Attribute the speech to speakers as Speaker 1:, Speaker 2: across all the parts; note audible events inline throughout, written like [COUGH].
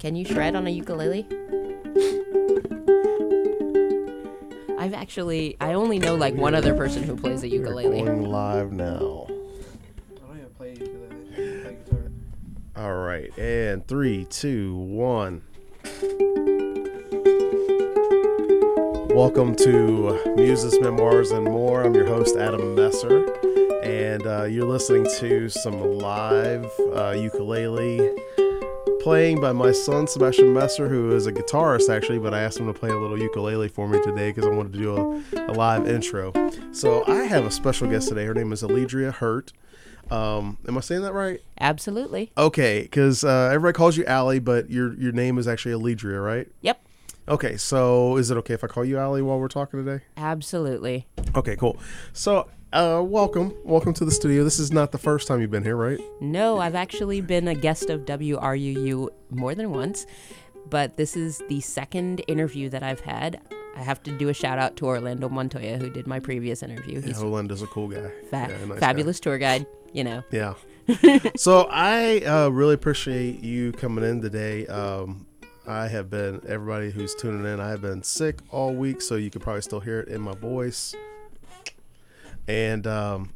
Speaker 1: Can you shred on a ukulele? [LAUGHS] I've actually, I only know like one other person who plays a
Speaker 2: We're
Speaker 1: ukulele.
Speaker 2: going live now.
Speaker 3: I don't even play ukulele. I play guitar.
Speaker 2: All right, and three, two, one. Welcome to Muses, Memoirs, and More. I'm your host, Adam Messer, and uh, you're listening to some live uh, ukulele playing by my son, Sebastian Messer, who is a guitarist actually, but I asked him to play a little ukulele for me today because I wanted to do a, a live intro. So I have a special guest today. Her name is Alledria Hurt. Um, am I saying that right?
Speaker 1: Absolutely.
Speaker 2: Okay, because uh, everybody calls you Allie, but your your name is actually Alledria, right?
Speaker 1: Yep.
Speaker 2: Okay, so is it okay if I call you Allie while we're talking today?
Speaker 1: Absolutely.
Speaker 2: Okay, cool. So, uh, welcome, welcome to the studio. This is not the first time you've been here, right?
Speaker 1: No, I've actually been a guest of WRUU more than once, but this is the second interview that I've had. I have to do a shout out to Orlando Montoya, who did my previous interview. He's
Speaker 2: Holanda's a cool guy.
Speaker 1: fa-
Speaker 2: Yeah, nice guy.
Speaker 1: fabulous tour guide, you know.
Speaker 2: Yeah. [LAUGHS] so I uh, really appreciate you coming in today. Um, I have been everybody who's tuning in. I have been sick all week, so you can probably still hear it in my voice. And um,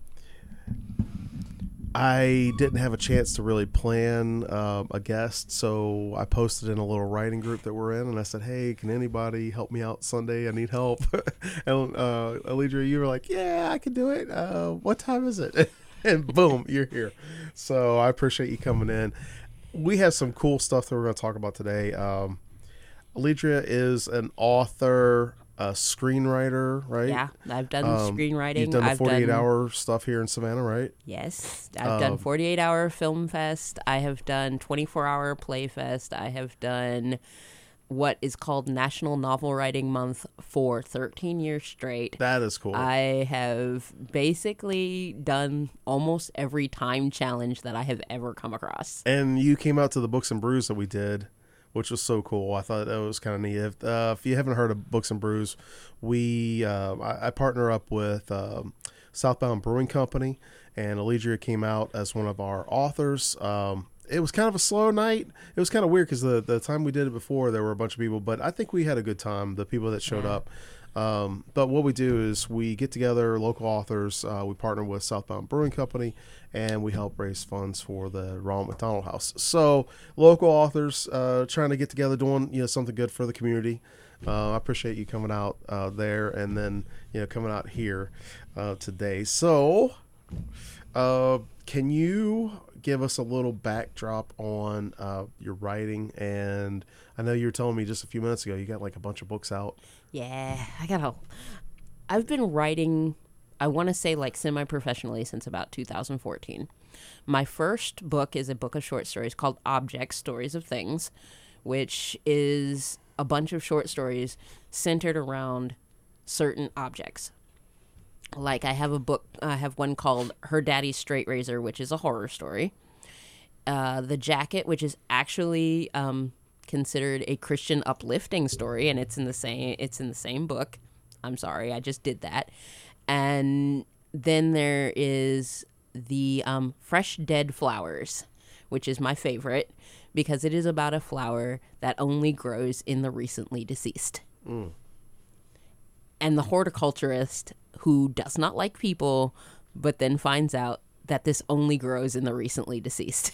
Speaker 2: I didn't have a chance to really plan um, a guest, so I posted in a little writing group that we're in, and I said, "Hey, can anybody help me out Sunday? I need help." [LAUGHS] and uh, you were like, "Yeah, I can do it. Uh, what time is it?" [LAUGHS] and boom, you're here. So I appreciate you coming in. We have some cool stuff that we're going to talk about today. Um, is an author, a screenwriter, right?
Speaker 1: Yeah, I've done
Speaker 2: Um,
Speaker 1: screenwriting.
Speaker 2: You've done the 48
Speaker 1: done,
Speaker 2: hour stuff here in Savannah, right?
Speaker 1: Yes, I've done
Speaker 2: Um,
Speaker 1: 48 hour film fest. I have done 24 hour play fest. I have done what is called National Novel Writing Month for 13 years straight.
Speaker 2: That is cool.
Speaker 1: I have basically done almost every time challenge that I have ever come across.
Speaker 2: and you came out to the Books and Brews that we did, which was so cool. I thought that was kind of neat. If, uh, if you haven't heard of Books and Brews, we uh, I, I partner up with um, Southbound Brewing Company, and Alledria came out as one of our authors. Um, it was kind of a slow night. It was kind of weird because the the time we did it before, there were a bunch of people, but I think we had a good time. The people that showed up. Um, but what we do is we get together, local authors. Uh, we partner with Southbound Brewing Company, and we help raise funds for the Ronald McDonald House. So local authors uh, trying to get together, doing you know something good for the community. Uh, I appreciate you coming out uh, there, and then you know coming out here uh, today. So, uh, can you give us a little backdrop on your writing? And I know you were telling me just a few minutes ago you got like a bunch of books out.
Speaker 1: Yeah, I got a. I've been writing, I want to say like semi professionally since about 2014. My first book is a book of short stories called Objects Stories of Things, which is a bunch of short stories centered around certain objects. Like I have a book, I have one called Her Daddy's Straight Razor, which is a horror story. Uh, the Jacket, which is actually um, considered a Christian uplifting story, and it's in the same it's in the same book. I'm sorry, I just did that. And then there is the um, Fresh Dead Flowers, which is my favorite because it is about a flower that only grows in the recently deceased. And the horticulturist who does not like people, but then finds out that this only grows in the recently deceased.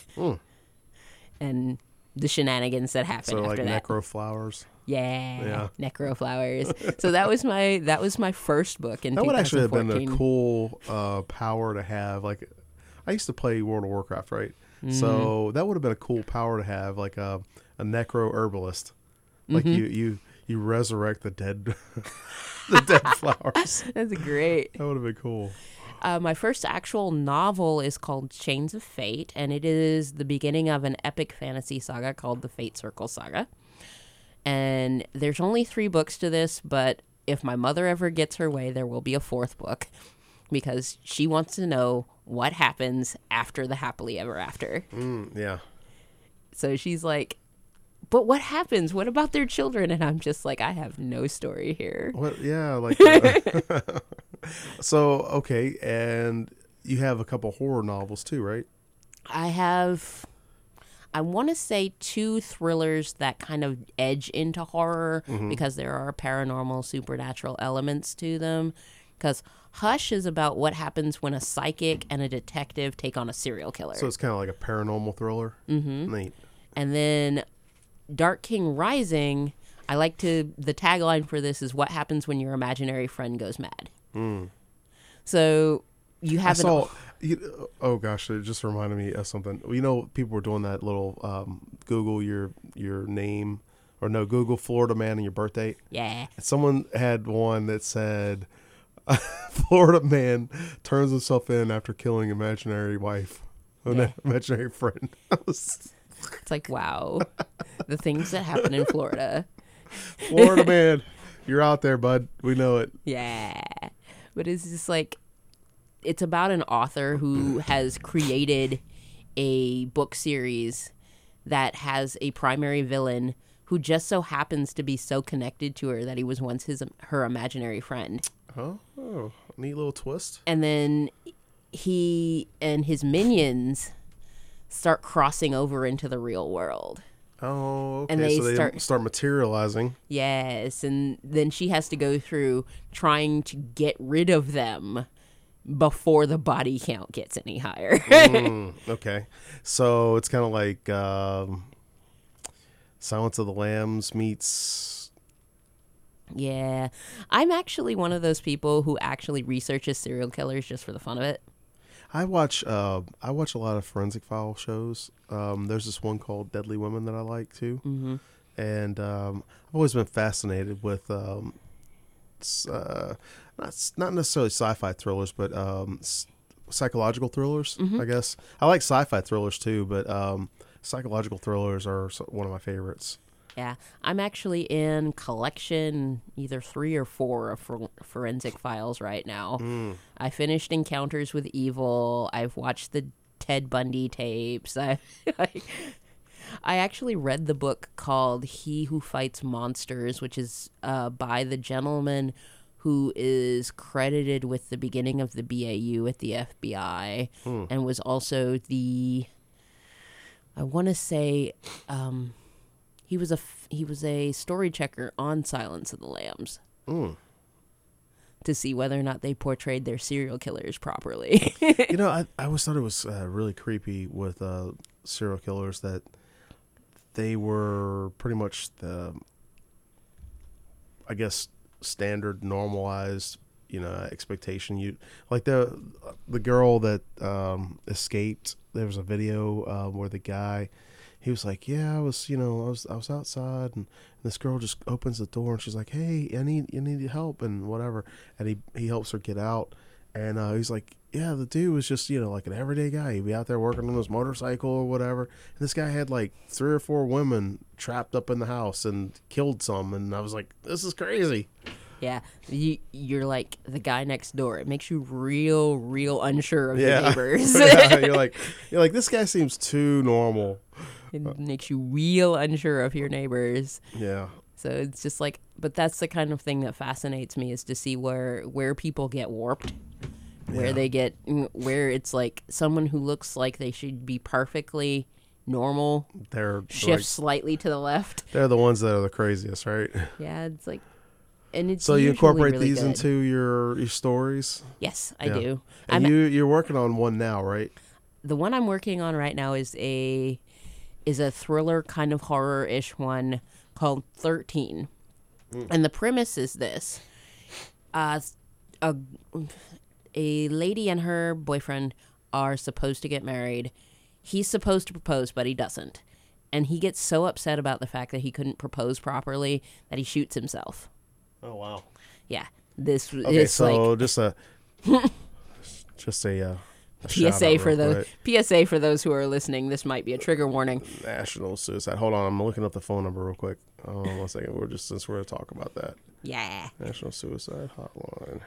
Speaker 1: And the shenanigans that happen
Speaker 2: So
Speaker 1: after
Speaker 2: like
Speaker 1: that.
Speaker 2: necro flowers.
Speaker 1: Yeah,
Speaker 2: Yeah.
Speaker 1: necro flowers. so that was my that was my first book in
Speaker 2: That would actually have been a cool uh, power to have. Like, I used to play World of Warcraft, right?
Speaker 1: Mm-hmm.
Speaker 2: So that would have been a cool power to have, like a, a necro herbalist. Like
Speaker 1: Mm-hmm.
Speaker 2: you, you, you resurrect the dead, [LAUGHS] the dead [LAUGHS] flowers.
Speaker 1: That's great.
Speaker 2: That would have been cool.
Speaker 1: Uh, my first actual novel is called Chains of Fate, and it is the beginning of an epic fantasy saga called the Fate Circle Saga. And there's only three books to this, but if my mother ever gets her way, there will be a fourth book because she wants to know what happens after the happily ever after.
Speaker 2: Mm, yeah.
Speaker 1: So she's like, but what happens? What about their children? And I'm just like, I have no story here.
Speaker 2: What? Yeah. Like. [LAUGHS] uh, [LAUGHS] so okay, and you have a couple horror novels too, right?
Speaker 1: I have, I want to say two thrillers that kind of edge into horror because there are paranormal, supernatural elements to them. Because Hush is about what happens when a psychic and a detective take on a serial killer.
Speaker 2: So it's kind of like a paranormal thriller. Mm-hmm. Neat.
Speaker 1: And then Dark King Rising, I like to the tagline for this is what happens when your imaginary friend goes mad. So you.
Speaker 2: I
Speaker 1: have an
Speaker 2: saw. You, oh gosh, it just reminded me of something. You know, people were doing that little um, Google your your name or no Google Florida man and your birth date.
Speaker 1: yeah.
Speaker 2: Someone had one that said, [LAUGHS] "Florida man turns himself in after killing imaginary wife,
Speaker 1: Yeah. [LAUGHS]
Speaker 2: imaginary friend." [LAUGHS] I
Speaker 1: It's like wow, the things that happen in Florida.
Speaker 2: Florida man, you're out there, bud. We know it.
Speaker 1: Yeah. But it's just like it's about an author who has created a book series that has a primary villain who just so happens to be so connected to her that he was once his her imaginary friend.
Speaker 2: Oh, oh neat little twist.
Speaker 1: And then he and his minions start crossing over into the real world.
Speaker 2: Oh, okay.
Speaker 1: And they
Speaker 2: so they
Speaker 1: start-
Speaker 2: start materializing.
Speaker 1: Yes, and then she has to go through trying to get rid of them before the body count gets any higher.
Speaker 2: Mm, [LAUGHS] okay, so it's kind of like um, Silence of the Lambs meets.
Speaker 1: yeah. I'm actually one of those people who actually researches serial killers just for the fun of it.
Speaker 2: I watch. Uh, I watch a lot of forensic file shows. Um, there's this one called Deadly Women that I like too,
Speaker 1: hmm
Speaker 2: and um, I've always been fascinated with. Um, uh, not not necessarily sci-fi thrillers, but um, s- psychological thrillers. I guess I like sci-fi thrillers too, but um, psychological thrillers are one of my favorites.
Speaker 1: Yeah. I'm actually in collection either three or four of for- forensic files right now. I finished Encounters with Evil. I've watched the Ted Bundy tapes. I, [LAUGHS] I I actually read the book called He Who Fights Monsters, which is uh, by the gentleman who is credited with the beginning of the BAU at the FBI and was also the I want to say um, he was a f- he was a story checker on Silence of the Lambs
Speaker 2: Mm.
Speaker 1: to see whether or not they portrayed their serial killers properly.
Speaker 2: you know, [LAUGHS] I, I always thought it was uh, really creepy with uh, serial killers that they were pretty much the, I guess, standard normalized, you know, expectation. You like the the girl that um, escaped. There was a video uh, where the guy. He was like, "Yeah, I was, you know, I was, I was outside, and this girl just opens the door, and she's like, "Hey, I need, you need help, and whatever." And he, he helps her get out, and uh, he's like, "Yeah, the dude was just, you know, like an everyday guy. He'd be out there working on his motorcycle or whatever." And this guy had like three or four women trapped up in the house and killed some, and I was like, "This is crazy."
Speaker 1: yeah, you you're like the guy next door. It makes you real, real unsure of your
Speaker 2: Yeah, [LAUGHS]
Speaker 1: neighbors.
Speaker 2: Yeah, you're [LAUGHS] like, you're like, this guy seems too normal.
Speaker 1: It uh, makes you real unsure of your neighbors.
Speaker 2: Yeah,
Speaker 1: So it's just like, but that's the kind of thing that fascinates me is to see where where people get warped, where
Speaker 2: Yeah.
Speaker 1: they get mm, where it's like someone who looks like they should be perfectly normal
Speaker 2: they're
Speaker 1: shifts
Speaker 2: like,
Speaker 1: slightly to the left.
Speaker 2: they're the ones that are the craziest, right? [LAUGHS]
Speaker 1: Yeah, it's like, and it's
Speaker 2: So you incorporate
Speaker 1: really
Speaker 2: these
Speaker 1: good.
Speaker 2: into your your stories.
Speaker 1: Yes, I
Speaker 2: Yeah.
Speaker 1: do.
Speaker 2: And
Speaker 1: I'm
Speaker 2: you you're working on one now, right?
Speaker 1: the one I'm working on right now is a is a thriller kind of horror ish one called Thirteen, and the premise is this: uh, a a lady and her boyfriend are supposed to get married. He's supposed to propose, but he doesn't, and he gets so upset about the fact that he couldn't propose properly that he shoots himself.
Speaker 2: Oh wow.
Speaker 1: Yeah, this
Speaker 2: Okay,
Speaker 1: is
Speaker 2: so
Speaker 1: like
Speaker 2: just a [LAUGHS] just a, uh,
Speaker 1: PSA for the
Speaker 2: quick.
Speaker 1: PSA for those who are listening. This might be a trigger warning.
Speaker 2: national suicide. Hold on, I'm looking up the phone number real quick. Hold on one second. We're just since we're gonna talk about that
Speaker 1: Yeah.
Speaker 2: national suicide hotline.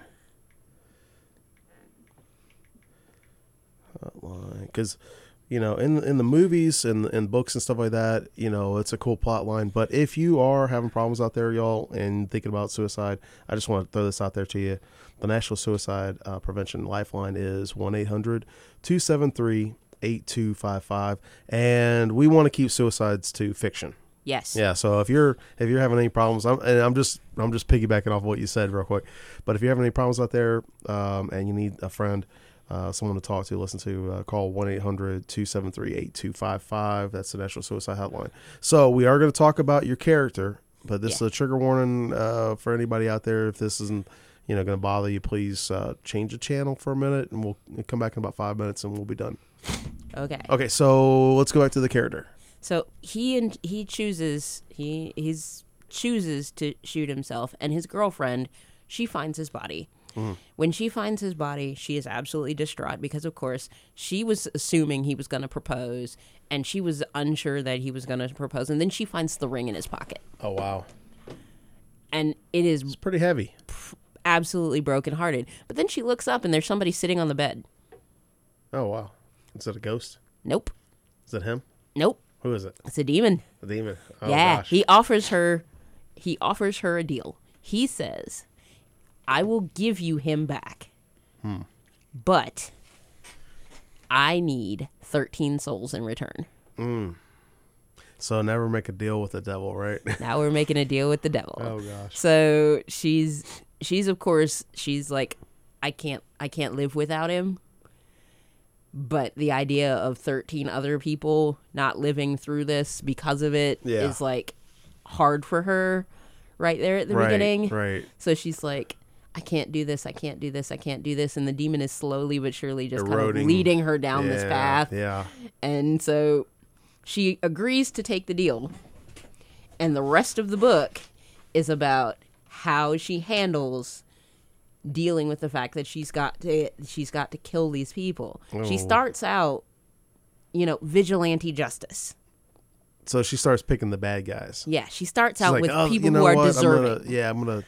Speaker 2: Hotline, because you know, in in the movies and and books and stuff like that, you know, it's a cool plot line. But if you are having problems out there, y'all, and thinking about suicide, I just want to throw this out there to you. The National Suicide uh, Prevention Lifeline is 1 800 273 8255 and we want to keep suicides to fiction.
Speaker 1: Yes.
Speaker 2: Yeah, so if you're if you're having any problems, I'm, and I'm just I'm just piggybacking off what you said real quick. But if you're having any problems out there um, and you need a friend, uh, someone to talk to, listen to, uh, call 1 800 273 8255. That's the National Suicide Hotline. So we are going to talk about your character, but this
Speaker 1: Yeah.
Speaker 2: is a trigger warning uh, for anybody out there. If this isn't you know going to bother you, please uh, change the channel for a minute, and we'll come back in about five minutes, and we'll be done.
Speaker 1: Okay.
Speaker 2: Okay, so let's go back to the character.
Speaker 1: So he and he chooses he he's chooses to shoot himself, and his girlfriend she finds his body. When she finds his body, she is absolutely distraught because, of course, she was assuming he was going to propose, and she was unsure that he was going to propose. And then she finds the ring in his pocket,
Speaker 2: Oh wow,
Speaker 1: and it is
Speaker 2: it's pretty heavy.
Speaker 1: Absolutely brokenhearted. But then she looks up, and there's somebody sitting on the bed.
Speaker 2: Oh wow, is it a ghost?
Speaker 1: Nope,
Speaker 2: Is it him?
Speaker 1: nope,
Speaker 2: Who is it?
Speaker 1: it's a demon.
Speaker 2: A demon. Oh,
Speaker 1: yeah,
Speaker 2: gosh.
Speaker 1: he offers her he offers her a deal. He says, "I will give you him back.
Speaker 2: Hmm.
Speaker 1: But I need 13 souls in return."
Speaker 2: so never make a deal with the devil, right?
Speaker 1: Now we're making a deal with the devil. [LAUGHS]
Speaker 2: oh gosh.
Speaker 1: So she's she's of course she's like I can't I can't live without him. But the idea of 13 other people not living through this because of it is
Speaker 2: Yeah.
Speaker 1: like hard for her right there at the
Speaker 2: right.
Speaker 1: beginning.
Speaker 2: Right.
Speaker 1: So she's like I can't do this. I can't do this. I can't do this. And the demon is slowly but surely just kind of leading her down this path.
Speaker 2: Yeah.
Speaker 1: And so she agrees to take the deal. And the rest of the book is about how she handles dealing with the fact that she's got to she's got to kill these people. She
Speaker 2: Oh.
Speaker 1: starts out you know, vigilante justice.
Speaker 2: So she starts picking the bad guys.
Speaker 1: Yeah, she starts
Speaker 2: She's
Speaker 1: out
Speaker 2: like,
Speaker 1: with
Speaker 2: "Oh,
Speaker 1: people
Speaker 2: you know
Speaker 1: who are
Speaker 2: what? I'm
Speaker 1: deserving.
Speaker 2: gonna- yeah, I'm gonna.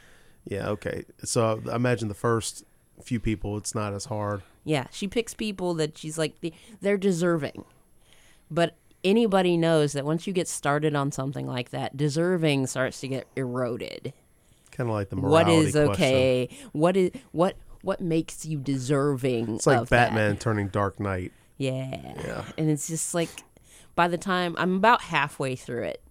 Speaker 2: Yeah, okay. So I imagine the first few people, it's not as hard.
Speaker 1: Yeah, she picks people that she's like they're deserving. But anybody knows that once you get started on something like that, deserving starts to get eroded.
Speaker 2: Kind of like the
Speaker 1: What
Speaker 2: morality
Speaker 1: is
Speaker 2: question.
Speaker 1: okay? What is what what makes you deserving
Speaker 2: It's like
Speaker 1: of that?
Speaker 2: Batman turning Dark Knight.
Speaker 1: Yeah.
Speaker 2: Yeah.
Speaker 1: And it's just like by the time I'm about halfway through it.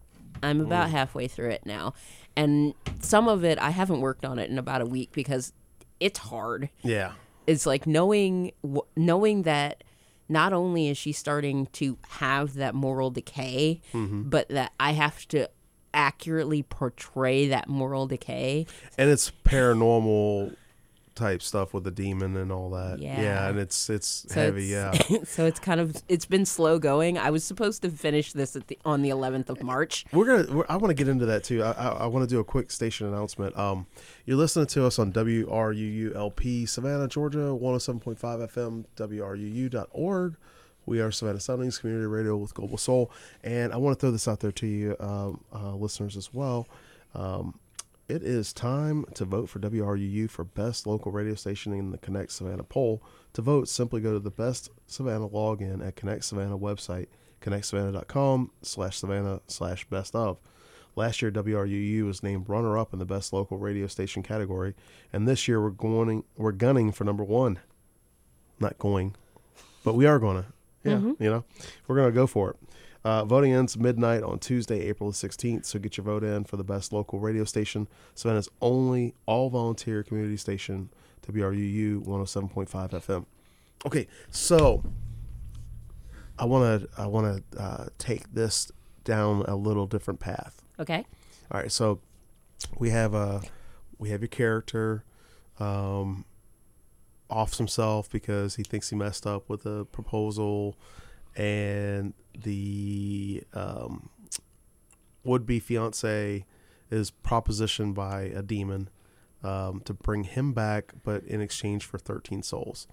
Speaker 1: I'm hmm. about halfway through it now. And some of it I haven't worked on it in about a week because it's hard.
Speaker 2: Yeah.
Speaker 1: It's like knowing knowing that not only is she starting to have that moral decay, mm-hmm. but that I have to accurately portray that moral decay.
Speaker 2: And it's paranormal type stuff with the demon and all that.
Speaker 1: Yeah.
Speaker 2: Yeah, and it's it's
Speaker 1: So
Speaker 2: heavy, yeah. [LAUGHS]
Speaker 1: so it's kind of it's been slow going. I was supposed to finish this at the on the 11th of March.
Speaker 2: We're gonna. We're, I want to get into that too. I, I, I want to do a quick station announcement. Um, you're listening to us on WRUULP Savannah, Georgia, 107.5 FM, WRUU.org. We are Savannah Soundings Community Radio with Global Soul, and I want to throw this out there to you, um, uh, listeners as well. Um, it is time to vote for WRUU for best local radio station in the Connect Savannah poll. To vote, simply go to the Best Savannah login at Connect Savannah website, connectsavannah.com slash Savannah slash best of. Last year, WRUU was named runner-up in the best local radio station category, and this year we're going we're gunning for number one. Not going, but we are gonna. Yeah, you know, we're gonna go for it. Uh, voting ends midnight on Tuesday, April the 16th. So get your vote in for the best local radio station, Savannah's only all volunteer community station, WRUU 107.5 FM. Okay, so I want to I want to uh, take this down a little different path.
Speaker 1: Okay.
Speaker 2: All right, so we have a we have your character um, offs himself because he thinks he messed up with a proposal, and the um, would be fiance is propositioned by a demon um, to bring him back, but in exchange for thirteen souls.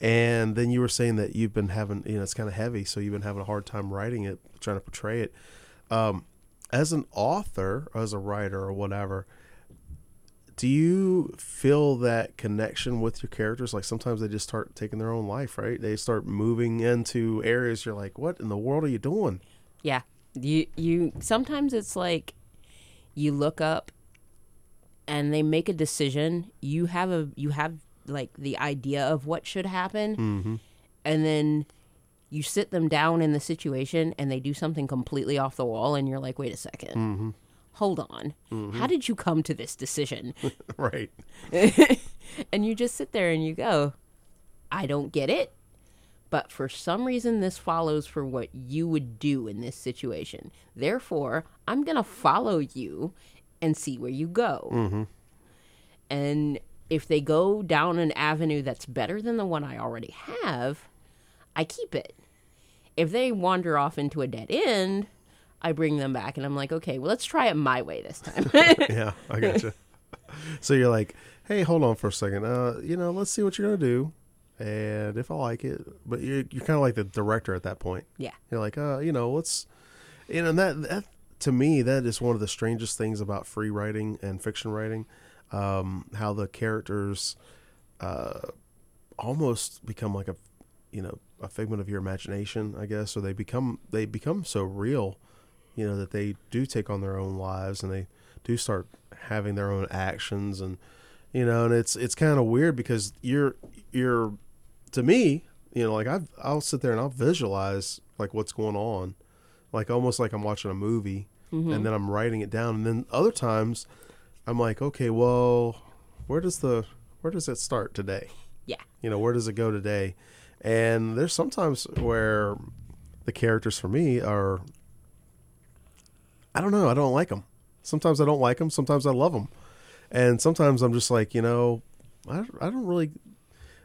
Speaker 2: And then you were saying that you've been having, you know, it's kind of heavy, so you've been having a hard time writing it, trying to portray it. Um, as an author, as a writer, or whatever, do you feel that connection with your characters? Like sometimes they just start taking their own life, right? They start moving into areas you're like, what in the world are you doing?
Speaker 1: Yeah. You you sometimes it's like you look up and they make a decision. You have a you have like the idea of what should happen.
Speaker 2: Mm-hmm.
Speaker 1: And then you sit them down in the situation and they do something completely off the wall and you're like, wait a 2nd Hold on. How did you come to this decision? [LAUGHS]
Speaker 2: right. [LAUGHS]
Speaker 1: and you just sit there and you go, I don't get it. But for some reason, this follows for what you would do in this situation. Therefore, I'm going to follow you and see where you go. Mm-hmm. And if they go down an avenue that's better than the one I already have, I keep it. If they wander off into a dead end, I bring them back and I'm like, okay, well, let's try it my way this time. [LAUGHS]
Speaker 2: Yeah, [LAUGHS] I got you. so you're like, hey, hold on for a second. Uh, you know, let's see what you're gonna do, and if I like it, but you're you're kind of like the director at that point.
Speaker 1: yeah.
Speaker 2: You're like, uh, you know, let's, you know, and that that to me that is one of the strangest things about free writing and fiction writing, um, how the characters, uh, almost become like a, you know, a figment of your imagination, I guess, or they become they become so real, you know, that they do take on their own lives and they do start having their own actions and you know and it's it's kind of weird because you're you're to me you know like i i'll sit there and i'll visualize like what's going on. Like almost like i'm watching a movie mm-hmm. and then i'm writing it down. And then other times i'm like okay well where does the where does it start today?
Speaker 1: Yeah.
Speaker 2: you know where does it go today? And there's sometimes where the characters for me are i don't know. I don't like them sometimes i don't like them sometimes i love them and sometimes i'm just like you know i, I don't really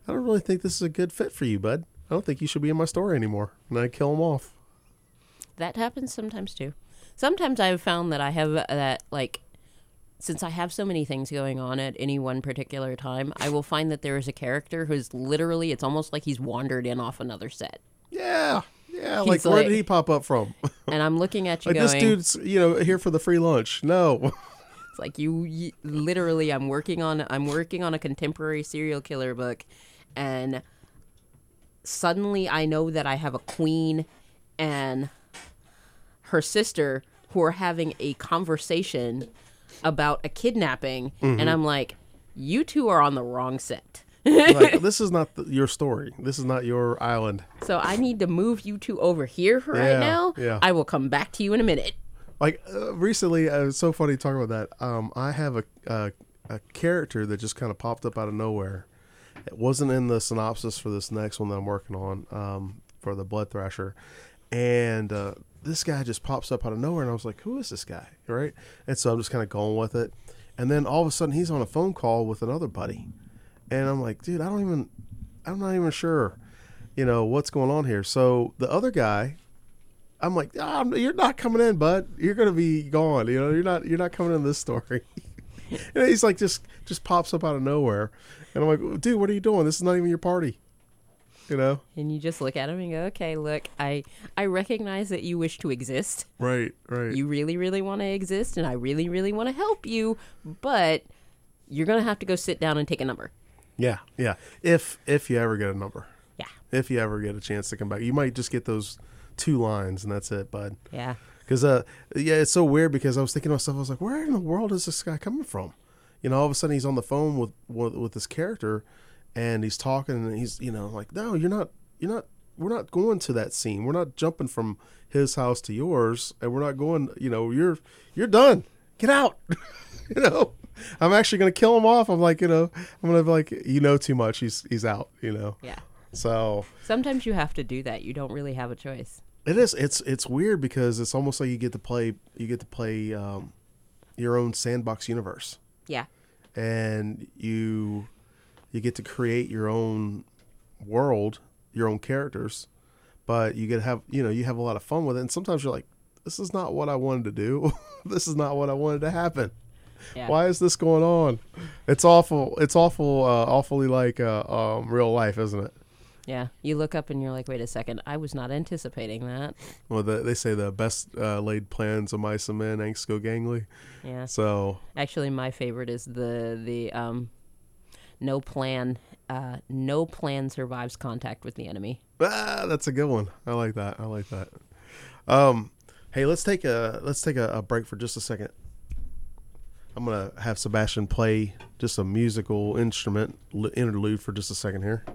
Speaker 2: i don't really think this is a good fit for you bud. I don't think you should be in my story anymore. And i kill them off.
Speaker 1: That happens sometimes too. Sometimes I've found that I have uh, that like since I have so many things going on at any one particular time, I will find that there is a character who's literally it's almost like he's wandered in off another set.
Speaker 2: yeah yeah like where
Speaker 1: like-
Speaker 2: did he pop up from? [LAUGHS]
Speaker 1: And I'm looking at you
Speaker 2: like
Speaker 1: going
Speaker 2: this dude's you know here for the free lunch. No. [LAUGHS]
Speaker 1: It's like you, you literally I'm working on I'm working on a contemporary serial killer book and suddenly I know that I have a queen and her sister who are having a conversation about a kidnapping and mm-hmm. I'm like you two are on the wrong set.
Speaker 2: Like [LAUGHS] this is not the, your story. This is not your island.
Speaker 1: So I need to move you two over here for
Speaker 2: Yeah,
Speaker 1: right now.
Speaker 2: yeah.
Speaker 1: I will come back to you in a minute.
Speaker 2: like uh, recently uh, it's so funny talking about that. Um i have a a, a character that just kind of popped up out of nowhere. It wasn't in the synopsis for this next one that i'm working on um for the blood thrasher. And uh this guy just pops up out of nowhere and i was like who is this guy? Right? And so i'm just kind of going with it. And then all of a sudden he's on a phone call with another buddy and i'm like dude i don't even i'm not even sure you know what's going on here so the other guy I'm like, ah, you're not coming in, bud. You're gonna be gone. You know, you're not. You're not coming in this story. [LAUGHS] and he's like, just just pops up out of nowhere, and I'm like, dude, what are you doing? This is not even your party. You know.
Speaker 1: And you just look at him and go, "Okay, look, I I recognize that you wish to exist.
Speaker 2: Right. Right.
Speaker 1: You really, really want to exist, and I really, really want to help you, but you're gonna have to go sit down and take a number."
Speaker 2: Yeah. Yeah. If if you ever get a number,
Speaker 1: Yeah,
Speaker 2: if you ever get a chance to come back, you might just get those two lines, and that's it, bud.
Speaker 1: yeah.
Speaker 2: Because uh, yeah, it's so weird because I was thinking to myself, I was like, where in the world is this guy coming from? You know, all of a sudden he's on the phone with with, with this character, and he's talking, and he's you know like, no, you're not, you're not, we're not going to that scene. We're not jumping from his house to yours, and we're not going. You know, you're you're done. Get out. [LAUGHS] [LAUGHS] you know, I'm actually gonna kill him off. I'm like, you know, I'm gonna be like, you know, too much. He's he's out. You know,
Speaker 1: Yeah.
Speaker 2: so
Speaker 1: Sometimes you have to do that. You don't really have a choice.
Speaker 2: It is. It's it's weird because it's almost like you get to play you get to play um, your own sandbox universe,
Speaker 1: Yeah.
Speaker 2: and you you get to create your own world, your own characters, but you get to have you know you have a lot of fun with it. And sometimes you're like, this is not what I wanted to do. [LAUGHS] this is not what I wanted to happen.
Speaker 1: Yeah.
Speaker 2: Why is this going on? It's awful. It's awful. Uh, awfully like uh, um, real life, isn't it?
Speaker 1: Yeah. You look up and you're like, wait a second, I was not anticipating that.
Speaker 2: Well, the, they say the best uh, laid plans of mice and men angst go gangly.
Speaker 1: Yeah.
Speaker 2: So
Speaker 1: Actually, my favorite is the the um, no plan. Uh, no plan survives contact with the enemy.
Speaker 2: ah, that's a good one. I like that. I like that. Um, hey, let's take a let's take a, a break for just a second. I'm gonna have Sebastian play just a musical instrument interlude for just a second here.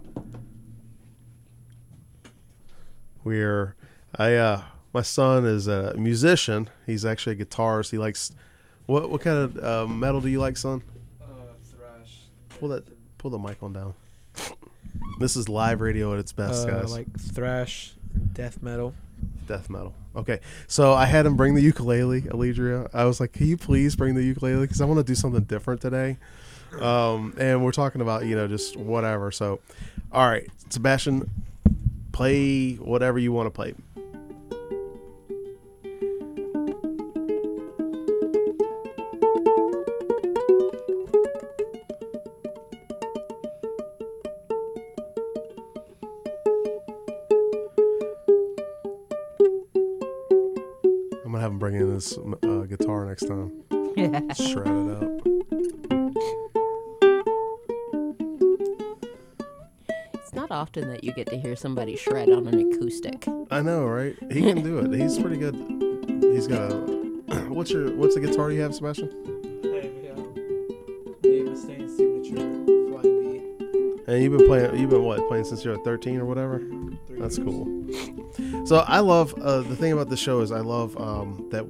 Speaker 2: We're I uh my son is a musician. He's actually a guitarist. He likes what what kind of uh, metal do you like, son?
Speaker 3: Uh, thrash.
Speaker 2: Pull that pull the mic on down. This is live radio at its best,
Speaker 3: uh,
Speaker 2: guys.
Speaker 3: Like thrash, and death metal.
Speaker 2: Death metal. Okay, so I had him bring the ukulele, Alledria. I was like, "Can you please bring the ukulele? Because I want to do something different today." Um, and we're talking about you know just whatever. So, all right, Sebastian, play whatever you want to play. I'm gonna have him bring in his uh, guitar next time.
Speaker 1: Yeah.
Speaker 2: Shred it up.
Speaker 1: It's not often that you get to hear somebody shred on an acoustic.
Speaker 2: I know, right? He can do it. He's pretty good. He's got a. [CLEARS THROAT] What's your What's the guitar you have, Sebastian?
Speaker 3: Hey, Dave Mustaine signature flying V.
Speaker 2: And you've been playing. You've been what playing since you're 13 or whatever.
Speaker 3: Three
Speaker 2: That's
Speaker 3: years.
Speaker 2: cool. So I love uh, the thing about the show is I love um, that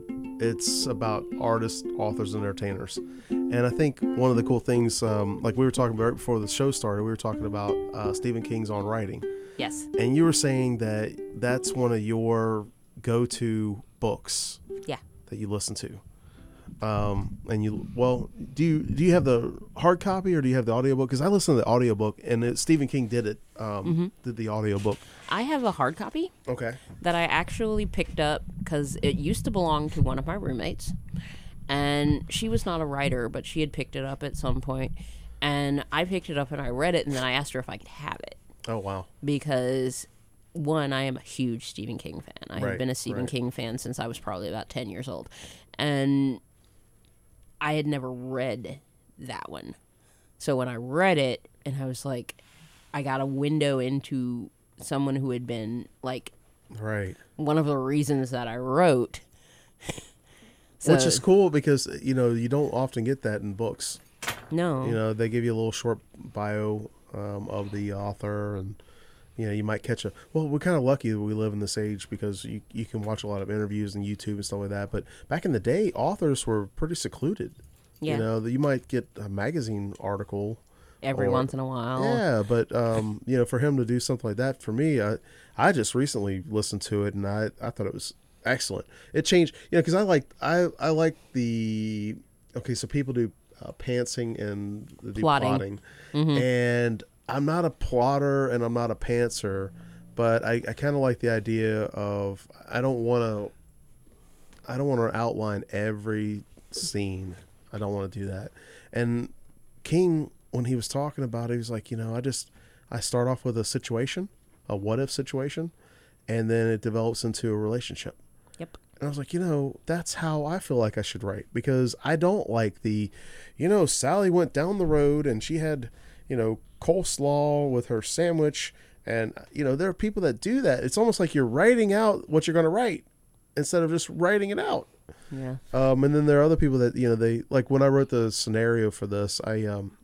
Speaker 2: it's about artists, authors, and entertainers. And I think one of the cool things, um, like we were talking about right before the show started, we were talking about uh, Stephen King's on writing,
Speaker 1: Yes.
Speaker 2: and you were saying that that's one of your go-to books.
Speaker 1: Yeah.
Speaker 2: That you listen to. Um, and you well, do you do you have the hard copy or do you have the audiobook? Because I listened to the audiobook and it, Stephen King did it. Um, Did the audiobook.
Speaker 1: I have a hard copy
Speaker 2: Okay.
Speaker 1: that I actually picked up because it used to belong to one of my roommates. And she was not a writer, but she had picked it up at some. And I picked it up and I read it, and then I asked her if I could have it.
Speaker 2: Oh wow.
Speaker 1: because one, I am a huge Stephen King fan. I have been a Stephen
Speaker 2: right.
Speaker 1: King fan since I was probably about 10 years old. And I had never read that one. So when I read it, and I was like, I got a window into someone who had been like
Speaker 2: Right.
Speaker 1: one of the reasons that I wrote. [LAUGHS]
Speaker 2: Which is cool because you know you don't often get that in books.
Speaker 1: no,
Speaker 2: You know they give you a little short bio um, of the author, and you know you might catch a. Well, we're kind of lucky that we live in this age because you you can watch a lot of interviews and YouTube and stuff like that. But back in the day, authors were pretty secluded.
Speaker 1: yeah,
Speaker 2: You know that you might get a magazine article.
Speaker 1: every
Speaker 2: or-
Speaker 1: once in a while.
Speaker 2: Yeah, but um, you know, for him to do something like that for me, I I just recently listened to it and I I thought it was excellent. It changed, you know, because I like I I like the okay, so people do uh, pantsing and
Speaker 1: Plotting.
Speaker 2: plotting, and I'm not a plotter and I'm not a pantser, but I I kind of like the idea of I don't want to I don't want to outline every scene. I don't want to do that. And King, when he was talking about it, he was like, you know, I just I start off with a situation, a what if situation, and then it develops into a relationship.
Speaker 1: Yep.
Speaker 2: And I was like, you know, that's how I feel like I should write because I don't like the, you know, Sally went down the road and she had, you know, coleslaw with her sandwich. And, you know, there are people that do that. It's almost like you're writing out what you're going to write instead of just writing it out.
Speaker 1: Yeah.
Speaker 2: Um, and then there are other people that you know they like when I wrote the scenario for this, I um,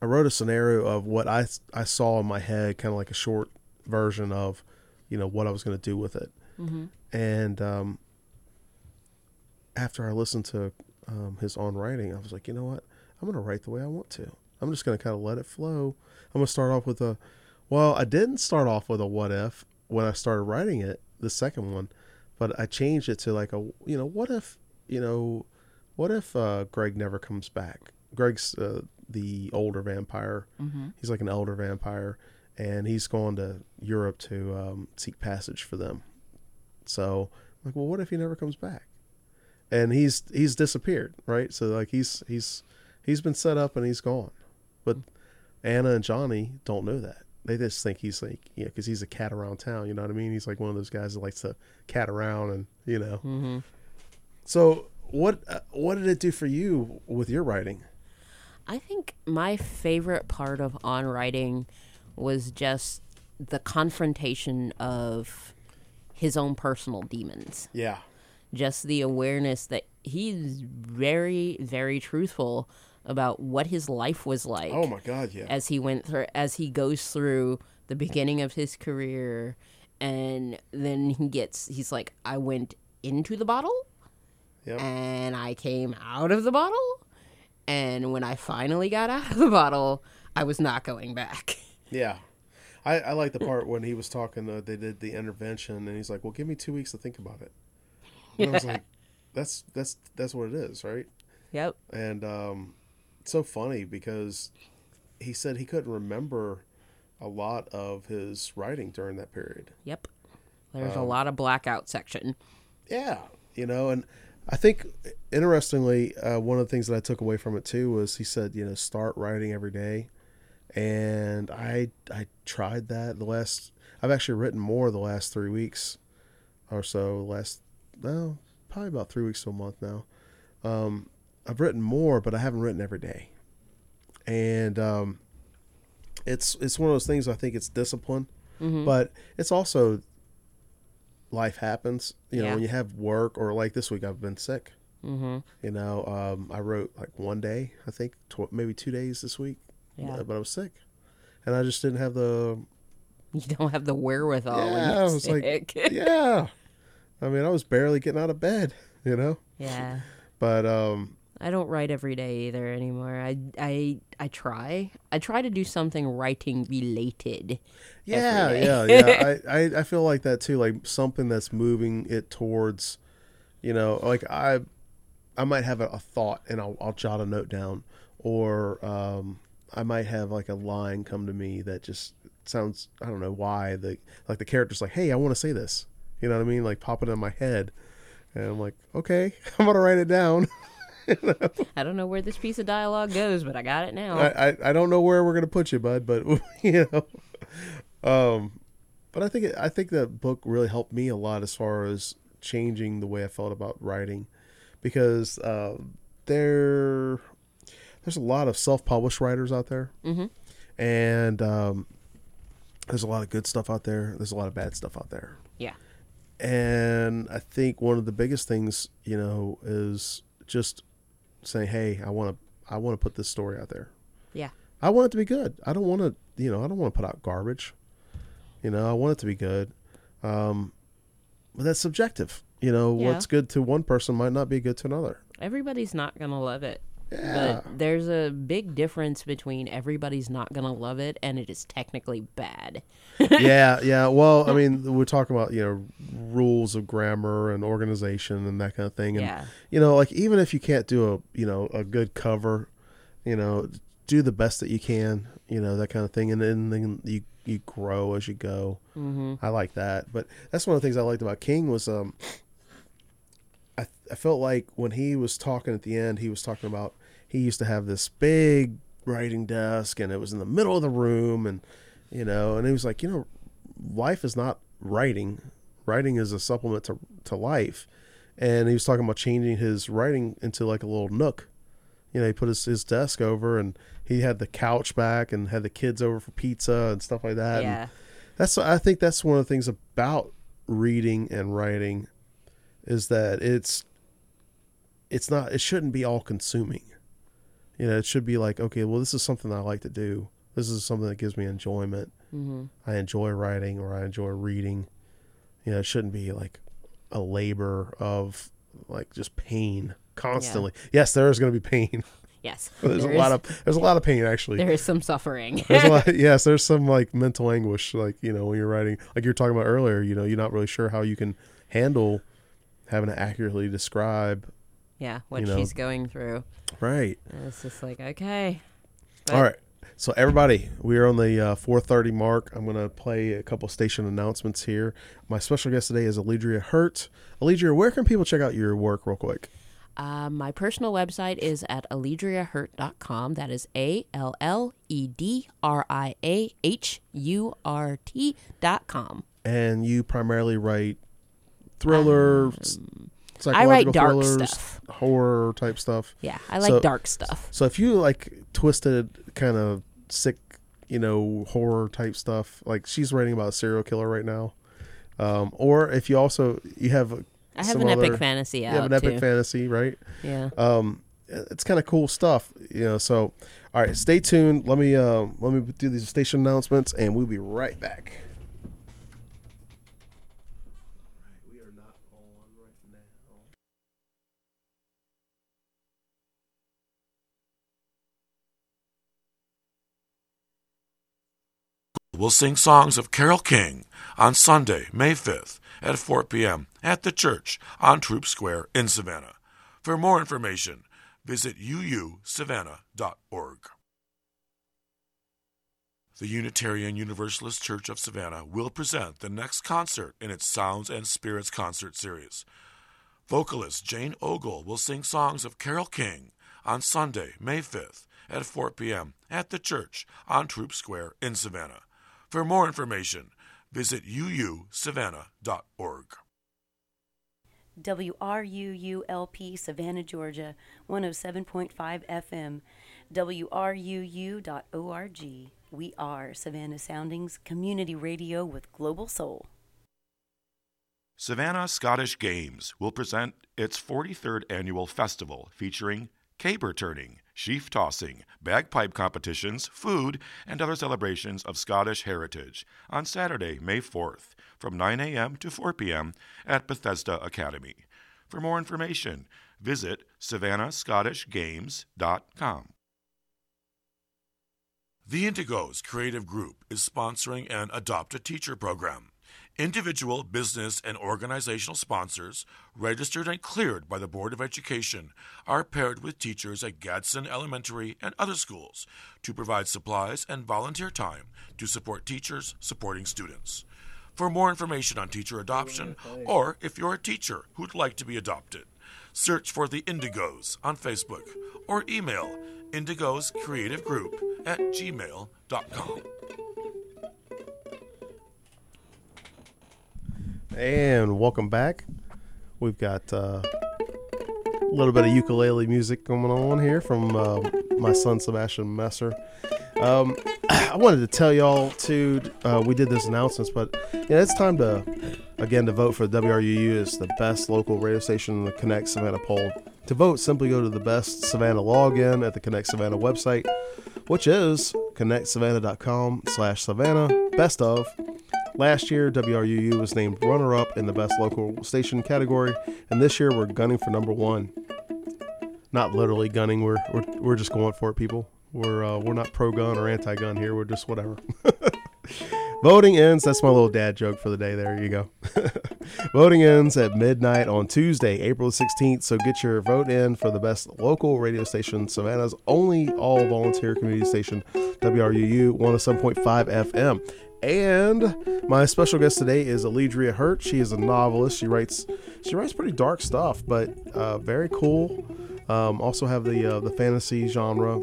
Speaker 2: I wrote a scenario of what I I saw in my head, kind of like a short version of, you know, what I was going to do with it.
Speaker 1: hmm
Speaker 2: And um, after I listened to um, his on writing, I was like, you know what, I'm going to write the way I want to. I'm just going to kind of let it flow. I'm going to start off with a, well, I didn't start off with a what if when I started writing it, the second one, but I changed it to like a, you know, what if, you know, what if uh, Greg never comes back? Greg's uh, the older vampire.
Speaker 1: hmm
Speaker 2: He's like an elder vampire, and he's going to Europe to um, seek passage for them. So, I'm like, well, what if he never comes back? And he's he's disappeared, right? So like he's he's he's been set up and he's gone, but Anna and Johnny don't know that. They just think he's like, you know, because he's a cat around town. You know what I mean? He's like one of those guys that likes to cat around, and you know.
Speaker 1: hmm
Speaker 2: So what uh, what did it do for you with your writing?
Speaker 1: I think my favorite part of on writing was just the confrontation of his own personal demons.
Speaker 2: Yeah,
Speaker 1: Just the awareness that he's very, very truthful about what his life was like
Speaker 2: Oh my God, yeah.
Speaker 1: as he went through, as he goes through the beginning of his career and then he gets he's like I went into the bottle
Speaker 2: Yep.
Speaker 1: and I came out of the bottle and when I finally got out of the bottle I was not going back. [LAUGHS]
Speaker 2: Yeah. I, I like the part when he was talking. Uh, they did the intervention, and he's like, "Well, give me two weeks to think about it." And I was [LAUGHS] like, "That's that's that's what it is, right?"
Speaker 1: Yep.
Speaker 2: And um, so funny because he said he couldn't remember a lot of his writing during that period.
Speaker 1: Yep. There's
Speaker 2: Um,
Speaker 1: a lot of blackout section.
Speaker 2: Yeah, you know, and I think interestingly, uh, one of the things that I took away from it too was he said, you know, start writing every day, and I I tried that the last. I've actually written more the last three weeks or so. Last, well, probably about three weeks to a month now. Um, I've written more, but I haven't written every day, and um, it's it's one of those things. I think it's discipline,
Speaker 1: Mm-hmm.
Speaker 2: but it's also life happens. You know,
Speaker 1: Yeah.
Speaker 2: when you have work or like this week, I've been sick.
Speaker 1: Mm-hmm.
Speaker 2: You know, um, I wrote like one day, I think, tw- maybe two days this week,
Speaker 1: Yeah.
Speaker 2: uh, but I was sick, and I just didn't have the. [LAUGHS]
Speaker 1: You don't have the wherewithal when
Speaker 2: Yeah,
Speaker 1: you're
Speaker 2: I was like,
Speaker 1: sick. [LAUGHS]
Speaker 2: yeah, I mean, I was barely getting out of bed. You know,
Speaker 1: yeah.
Speaker 2: but um,
Speaker 1: I don't write every day either anymore. I I I try. I try to do something writing related.
Speaker 2: yeah, yeah, yeah. [LAUGHS] I, I I feel like that too. Like something that's moving it towards, you know, like I, I might have a, a thought and I'll I'll jot a note down, or um, I might have like a line come to me that just sounds I don't know why the like the character's like, hey, I want to say this. You know what I mean? Like pop it in my head, and I'm like, okay, [LAUGHS] I'm gonna write it down. [LAUGHS] [LAUGHS]
Speaker 1: I don't know where this piece of dialogue goes, but I got it now.
Speaker 2: I, I I don't know where we're gonna put you, bud, but [LAUGHS] you know, um, but I think it, I think that book really helped me a lot as far as changing the way I felt about writing, because uh, there there's a lot of self-published writers out there,
Speaker 1: Mhm.
Speaker 2: and um, there's a lot of good stuff out there. There's a lot of bad stuff out there.
Speaker 1: yeah.
Speaker 2: And I think one of the biggest things, you know, is just saying, "Hey, I want to, I want to put this story out there.
Speaker 1: Yeah.
Speaker 2: I want it to be good. I don't want to, you know, I don't want to put out garbage. You know, I want it to be good. Um, but that's subjective. You know,
Speaker 1: Yeah.
Speaker 2: what's good to one person might not be good to another.
Speaker 1: Everybody's not gonna love it.
Speaker 2: Yeah.
Speaker 1: But there's a big difference between everybody's not gonna love it and it is technically bad. [LAUGHS]
Speaker 2: yeah, yeah. Well, I mean, we're talking about you know rules of grammar and organization and that kind of thing. And
Speaker 1: Yeah.
Speaker 2: you know, like even if you can't do a you know a good cover, you know, do the best that you can. You know that kind of thing, and then then you you grow as you go.
Speaker 1: Mm-hmm.
Speaker 2: I like that. But that's one of the things I liked about King was um I I felt like when he was talking at the end, he was talking about he used to have this big writing desk and it was in the middle of the room and you know, and he was like, you know, life is not writing. Writing is a supplement to to life. And he was talking about changing his writing into like a little nook. You know, he put his, his desk over and he had the couch back and had the kids over for pizza and stuff like that. And
Speaker 1: Yeah.
Speaker 2: that's I think that's one of the things about reading and writing is that it's it's not it shouldn't be all consuming. You know, it should be like, okay, well this is something I like to do. This is something that gives me enjoyment.
Speaker 1: Mm-hmm.
Speaker 2: I enjoy writing or I enjoy reading. You know, it shouldn't be like a labor of like just pain constantly. Yes, there is going to be pain. [LAUGHS]
Speaker 1: Yes.
Speaker 2: there's
Speaker 1: There
Speaker 2: a lot of there's a lot of pain actually.
Speaker 1: there is some suffering.
Speaker 2: There's a [LAUGHS] lot, yes, there's some like mental anguish, like you know when you're writing, like you were talking about earlier. You know, you're not really sure how you can handle having to accurately describe.
Speaker 1: Yeah, what
Speaker 2: You know.
Speaker 1: she's going through.
Speaker 2: Right.
Speaker 1: And it's just like, okay.
Speaker 2: All right. So everybody, we are on the uh, 4:30 mark. I'm going to play a couple station announcements here. My special guest today is Alledria Hurt. Alledria, where can people check out your work real quick?
Speaker 1: Uh, my personal website is at alledriahurt.com. That is A L L E D R I A H U R T dot com.
Speaker 2: And you primarily write thrillers,
Speaker 1: Um, I write dark
Speaker 2: thrillers,
Speaker 1: stuff.
Speaker 2: horror type stuff.
Speaker 1: Yeah, I like
Speaker 2: So-
Speaker 1: dark stuff.
Speaker 2: So if you like twisted, kind of sick, you know, horror type stuff, like she's writing about a serial killer right now, um, or if you also you have
Speaker 1: I have an epic fantasy
Speaker 2: you have an epic
Speaker 1: too.
Speaker 2: fantasy, right?
Speaker 1: yeah.
Speaker 2: Um, it's kind of cool stuff, you know. So, all right, stay tuned. Let me um, let me do these station announcements, and we'll be right back.
Speaker 4: Will sing songs of Carole King on Sunday, May 5th at 4 p.m. at the church on Troup Square in Savannah. For more information, visit uusavannah.org. The Unitarian Universalist Church of Savannah will present the next concert in its Sounds and Spirits concert series. Vocalist Jane Ogle will sing songs of Carole King on Sunday, May 5th at 4 p.m. at the church on Troup Square in Savannah. For more information, visit uusavannah.org.
Speaker 5: WRUULP Savannah, Georgia, 107.5 FM, WRUU.org. We are Savannah Soundings Community Radio with Global Soul.
Speaker 4: Savannah Scottish Games will present its 43rd annual festival featuring caber turning, sheaf tossing, bagpipe competitions, food, and other celebrations of Scottish heritage on Saturday, May 4th from 9 a.m. to 4 p.m. at Bethesda Academy. For more information, visit savannahscottishgames.com. The Indigos Creative Group is sponsoring an Adopt a Teacher program. Individual, business, and organizational sponsors, registered and cleared by the Board of Education, are paired with teachers at Gadsden Elementary and other schools to provide supplies and volunteer time to support teachers supporting students. For more information on teacher adoption, or if you're a teacher who'd like to be adopted, search for the Indigos on Facebook or email indigoscreativegroup at gmail.com.
Speaker 2: And welcome back. We've got uh, a little bit of ukulele music going on here from uh, my son Sebastian Messer. Um, [CLEARS THROAT] I wanted to tell y'all too. Uh, we did this announcements, but you know, it's time to again to vote for WRUU as the best local radio station in the Connect Savannah poll. To vote, simply go to the Best Savannah login at the Connect Savannah website, which is connectsavannah.com/savannah best of. Last year, WRUU was named runner up in the best local station category, and this year we're gunning for number one. Not literally gunning, we're we're, we're just going for it, people. We're uh, we're not pro gun or anti gun here. We're just whatever. [LAUGHS] Voting ends. That's my little dad joke for the day. There you go. [LAUGHS] Voting ends at midnight on Tuesday, April 16th. So get your vote in for the best local radio station, Savannah's only all volunteer community station, WRUU 107.5 FM. And my special guest today is Alledria Hurt. She is a novelist. She writes she writes pretty dark stuff, but uh, very cool. Um, also have the uh, the fantasy genre.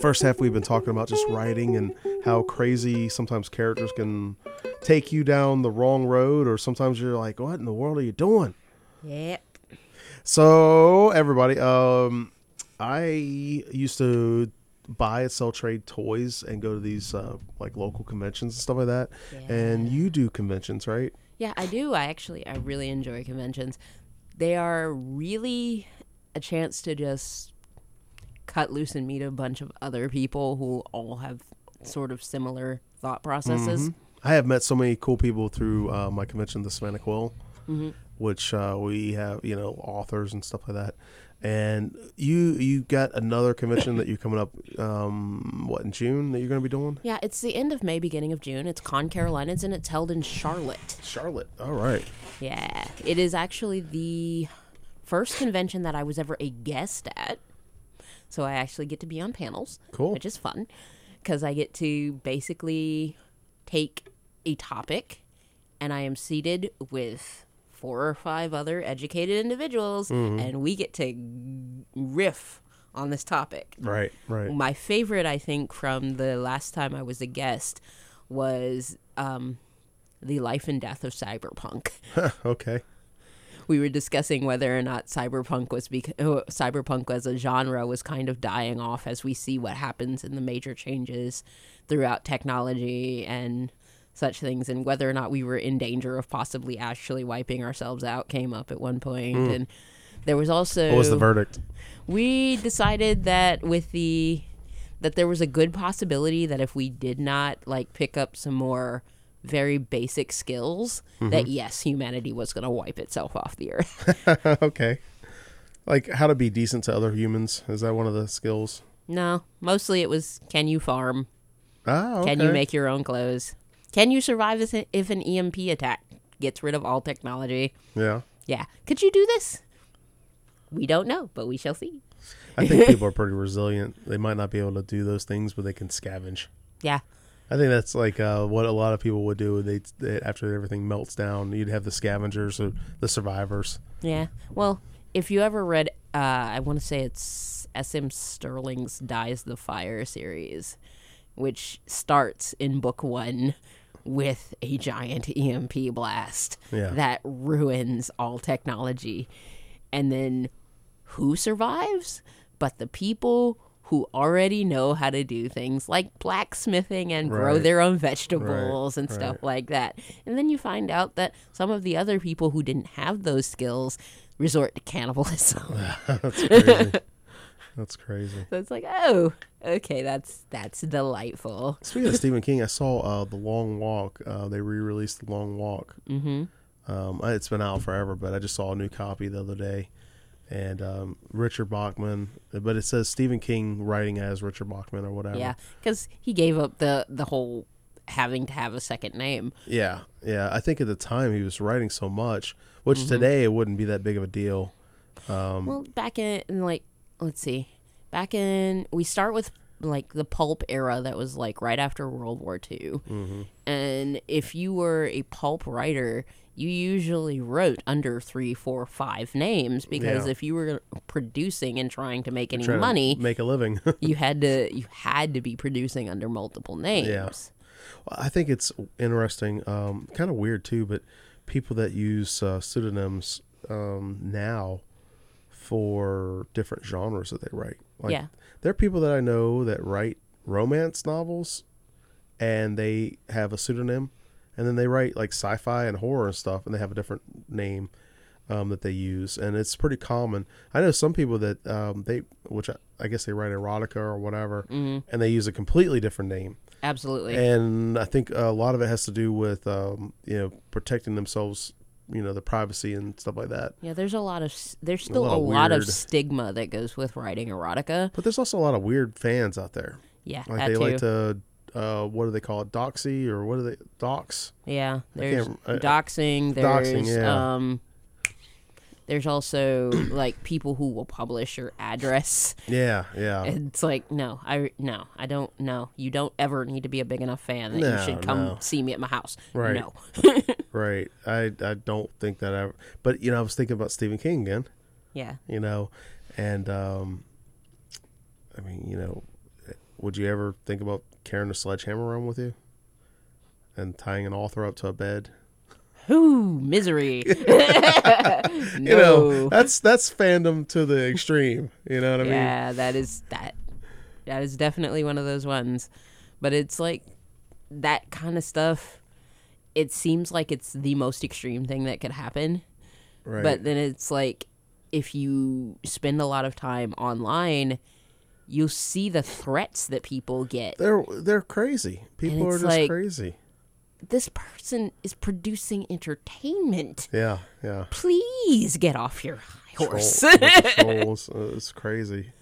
Speaker 2: First half we've been talking about just writing and how crazy sometimes characters can take you down the wrong road, or sometimes you're like, "What in the world are you doing?"
Speaker 1: Yep.
Speaker 2: So everybody, um, I used to buy and sell trade toys and go to these uh, like local conventions and stuff like that. And you do conventions, right?
Speaker 1: Yeah, I do. I actually I really enjoy conventions. They are really a chance to just cut loose and meet a bunch of other people who all have sort of similar thought processes.
Speaker 2: I have met so many cool people through uh, my convention, the Savannah Quill, which uh, we have, you know, authors and stuff like that. And you you got another convention that you're coming up, um, what in June that you're going to be doing?
Speaker 1: Yeah, it's the end of May, beginning of June. It's Con Carolinas and it's held in Charlotte.
Speaker 2: Charlotte. All right.
Speaker 1: Yeah, it is actually the first convention that I was ever a guest at. So I actually get to be on panels,
Speaker 2: Cool.
Speaker 1: which is fun because I get to basically take a topic and I am seated with four or five other educated individuals and we get to riff on this topic.
Speaker 2: Right. Right.
Speaker 1: My favorite, I think, from the last time I was a guest was um, the life and death of cyberpunk. [LAUGHS]
Speaker 2: okay.
Speaker 1: we were discussing whether or not cyberpunk was bec- uh, cyberpunk as a genre was kind of dying off as we see what happens in the major changes throughout technology and such things and whether or not we were in danger of possibly actually wiping ourselves out came up at one point hmm. and there was also
Speaker 2: What was the verdict?
Speaker 1: we decided that with the that there was a good possibility that if we did not like pick up some more very basic skills mm-hmm. that yes humanity was going to wipe itself off the earth [LAUGHS]
Speaker 2: okay. Like how to be decent to other humans. Is that one of the skills?
Speaker 1: no mostly it was can you farm
Speaker 2: Oh, okay.
Speaker 1: Can you make your own clothes? Can you survive if if an EMP attack gets rid of all technology?
Speaker 2: Yeah.
Speaker 1: Yeah. Could you do this? We don't know, but we shall see.
Speaker 2: I think [LAUGHS] people are pretty resilient. They might not be able to do those things, but they can scavenge.
Speaker 1: Yeah.
Speaker 2: I think that's like uh, what a lot of people would do. They, they after everything melts down, you'd have the scavengers or the survivors.
Speaker 1: Yeah. Well, if you ever read, uh, I want to say it's S.M. Stirling's Dies the Fire series, which starts in book one with a giant [LAUGHS] EMP blast
Speaker 2: Yeah.
Speaker 1: that ruins all technology. And then who survives? But the people who already know how to do things like blacksmithing and grow their own vegetables and
Speaker 2: right.
Speaker 1: stuff like that. And then you find out that some of the other people who didn't have those skills resort to cannibalism. [LAUGHS]
Speaker 2: That's crazy. that's crazy. [LAUGHS]
Speaker 1: so it's like, oh, okay, that's that's delightful.
Speaker 2: Speaking of [LAUGHS] Stephen King, I saw uh, the Long Walk. Uh, they re-released the Long Walk.
Speaker 1: Mm-hmm.
Speaker 2: Um, it's been out forever, but I just saw a new copy the other day, and um, Richard Bachman. But it says Stephen King writing as Richard Bachman or whatever.
Speaker 1: Yeah, because he gave up the the whole having to have a second name.
Speaker 2: yeah, yeah. I think at the time he was writing so much, which
Speaker 1: Mm-hmm.
Speaker 2: today it wouldn't be that big of a deal. Um,
Speaker 1: Well, back in, in like, let's see, back in we start with like the pulp era that was like right after World War II,
Speaker 2: Mm-hmm.
Speaker 1: and if you were a pulp writer, you usually wrote under three, four, five names because
Speaker 2: Yeah.
Speaker 1: if you were producing and trying to make any money,
Speaker 2: make a living. [LAUGHS]
Speaker 1: you had to you had to be producing under multiple names.
Speaker 2: Yeah, I think it's interesting, um, kind of weird too, but people that use uh, pseudonyms um, now for different genres that they write. Like,
Speaker 1: Yeah.
Speaker 2: there are people that I know that write romance novels, and they have a pseudonym, and then they write like sci-fi and horror and stuff, and they have a different name um, that they use, and it's pretty common. I know some people that um, they, which I, I guess they write erotica or whatever, and they use a completely different name.
Speaker 1: Absolutely.
Speaker 2: And I think a lot of it has to do with um, you know protecting themselves, you know, the privacy and stuff like that.
Speaker 1: Yeah, there's a lot of there's still
Speaker 2: lot
Speaker 1: a
Speaker 2: of
Speaker 1: lot of stigma that goes with writing erotica.
Speaker 2: But there's also a lot of weird fans out there.
Speaker 1: Yeah,
Speaker 2: Like they
Speaker 1: too.
Speaker 2: like to, uh, what do they call it, doxy or what do they dox?
Speaker 1: yeah, there's
Speaker 2: uh,
Speaker 1: doxing. There's
Speaker 2: doxing, yeah.
Speaker 1: um, there's also [COUGHS] like people who will publish your address.
Speaker 2: Yeah, yeah.
Speaker 1: It's like no, I no, I don't know. You don't ever need to be a big enough fan that you should come
Speaker 2: no.
Speaker 1: see me at my house.
Speaker 2: Right.
Speaker 1: No. [LAUGHS]
Speaker 2: right. I I don't think that ever. But you know, I was thinking about Stephen King again.
Speaker 1: yeah.
Speaker 2: You know, and um, I mean, you know, would you ever think about carrying a sledgehammer around with you and tying an author up to a bed?
Speaker 1: Whoo, misery. no. [LAUGHS] [LAUGHS]
Speaker 2: You know, that's that's fandom to the extreme. You know what I mean?
Speaker 1: yeah, that is that. That is definitely one of those ones. But it's like that kind of stuff. It seems like it's the most extreme thing that could happen.
Speaker 2: Right.
Speaker 1: But then it's like if you spend a lot of time online, you'll see the threats that people get.
Speaker 2: they're they're crazy. People are just
Speaker 1: like-
Speaker 2: crazy.
Speaker 1: This person is producing entertainment.
Speaker 2: Yeah, yeah.
Speaker 1: Please get off your high horse.
Speaker 2: Troll- trolls. Uh, [LAUGHS] it's crazy.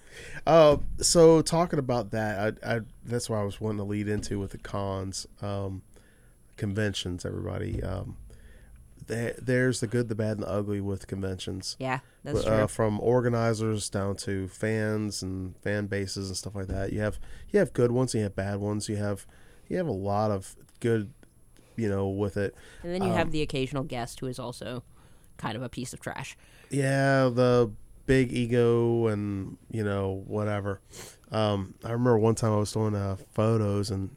Speaker 2: Uh, so talking about that, I, I that's why I was wanting to lead into with the cons, um, conventions. Everybody, um, there, there's the good, the bad, and the ugly with conventions.
Speaker 1: yeah, that's
Speaker 2: uh,
Speaker 1: true.
Speaker 2: from organizers down to fans and fan bases and stuff like that. You have you have good ones, and you have bad ones. You have you have a lot of good, you know, with it.
Speaker 1: And then you
Speaker 2: um,
Speaker 1: have the occasional guest who is also kind of a piece of trash.
Speaker 2: Yeah, the big ego and you know whatever. Um, I remember one time I was doing uh, photos and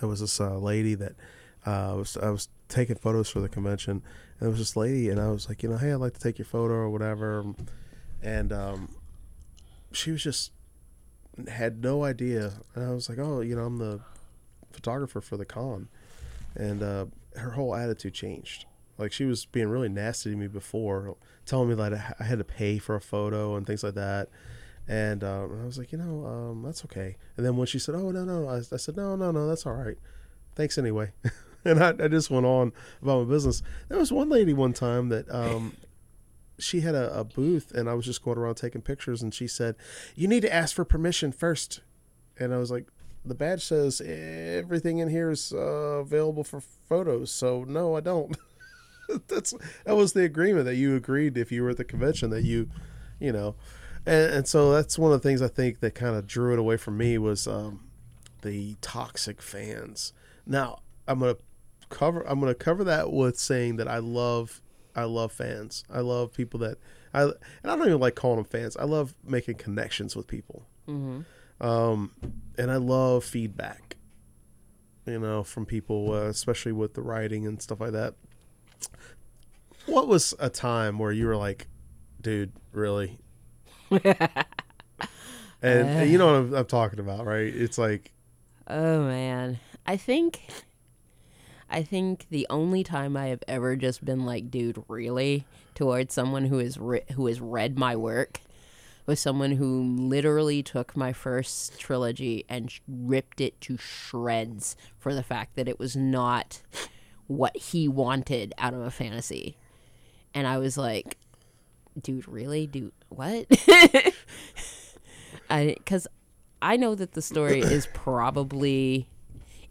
Speaker 2: there was this uh, lady that uh, was I was taking photos for the convention and there was this lady and I was like you know hey I'd like to take your photo or whatever and um, she was just had no idea and I was like oh you know I'm the photographer for the con and uh, her whole attitude changed like she was being really nasty to me before, telling me that I had to pay for a photo and things like that. And um, I was like, you know, um, that's okay. And then when she said, "Oh no, no," I, I said, "No, no, no, that's all right. Thanks anyway." [LAUGHS] and I, I just went on about my business. There was one lady one time that um, she had a, a booth, and I was just going around taking pictures, and she said, "You need to ask for permission first. And I was like, the badge says everything in here is uh, available for photos. So no, I don't. [LAUGHS] That's that was the agreement that you agreed if you were at the convention that you, you know, and, and so that's one of the things I think that kind of drew it away from me was um, the toxic fans. Now I'm gonna cover I'm gonna cover that with saying that I love I love fans. I love people that I and I don't even like calling them fans. I love making connections with people. Um, and I love feedback. You know, from people, uh, especially with the writing and stuff like that. What was a time where you were like, "Dude, really?" [LAUGHS] and, and you know what I'm, I'm talking about, right? It's like,
Speaker 1: Oh man, I think, I think the only time I have ever just been like, dude, really, towards someone who is re- who has read my work, was someone who literally took my first trilogy and sh- ripped it to shreds for the fact that it was not what he wanted out of a fantasy, and I was like, dude, really, dude, what? [LAUGHS] Because I know that the story is [COUGHS] probably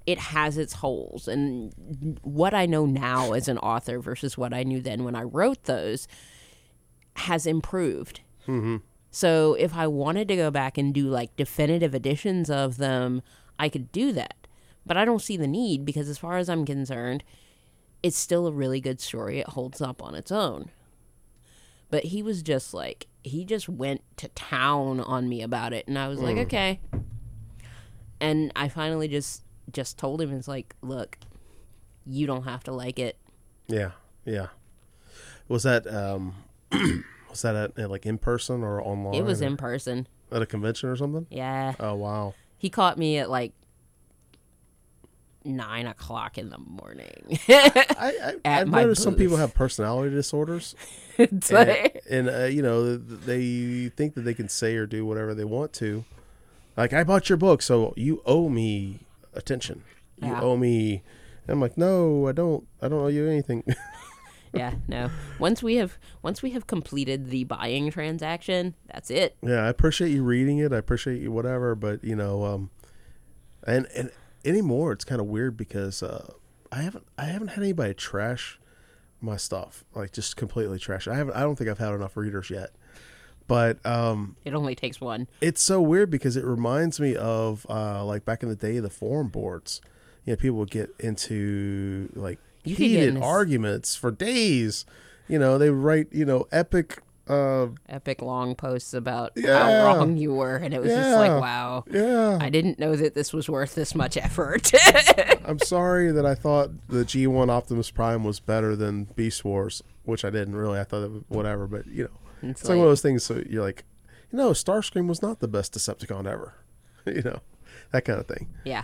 Speaker 1: it has its holes and what I know now as an author versus what I knew then when I wrote those has improved. Mm-hmm. So if I wanted to go back and do like definitive editions of them, I could do that. But I don't see the need because as far as I'm concerned, it's still a really good story. It holds up on its own. But he was just like he just went to town on me about it and I was like, "Okay." And I finally just just told him it's like, "Look, you don't have to like it.
Speaker 2: yeah, yeah. Was that um, [CLEARS THROAT] was that at, at, like in person or online?
Speaker 1: It was in person."
Speaker 2: at a convention or something.
Speaker 1: Yeah.
Speaker 2: Oh wow.
Speaker 1: He caught me at like nine o'clock in the morning. [LAUGHS]
Speaker 2: I, I [LAUGHS] I've noticed some people have personality disorders, [LAUGHS] and,
Speaker 1: like,
Speaker 2: and uh, you know they think that they can say or do whatever they want to. Like I bought your book, so you owe me attention. You
Speaker 1: Yeah.
Speaker 2: owe me. And I'm like, no, I don't. I don't owe you anything.
Speaker 1: Yeah, no. Once we have once we have completed the buying transaction, that's it.
Speaker 2: yeah, I appreciate you reading it. I appreciate you whatever, but you know, um, and and anymore, it's kind of weird because uh, I haven't I haven't had anybody trash my stuff like just completely trash. I haven't. I don't think I've had enough readers yet. But um,
Speaker 1: It only takes one.
Speaker 2: it's so weird because it reminds me of uh, like back in the day, the forum boards. You know, people would get into like
Speaker 1: You
Speaker 2: heated arguments for days. You know, they write you know epic. Uh,
Speaker 1: Epic long posts about
Speaker 2: Yeah.
Speaker 1: how wrong you were, and it was just like, wow.
Speaker 2: yeah,
Speaker 1: I didn't know that this was worth this much effort. [LAUGHS]
Speaker 2: I'm sorry that I thought the G1 Optimus Prime was better than Beast Wars, which I didn't really. I thought it was whatever, but you know,
Speaker 1: It's
Speaker 2: it's, like, one of those things. So you're like, you know, Starscream was not the best Decepticon ever. [LAUGHS] you know, that kind of thing.
Speaker 1: yeah.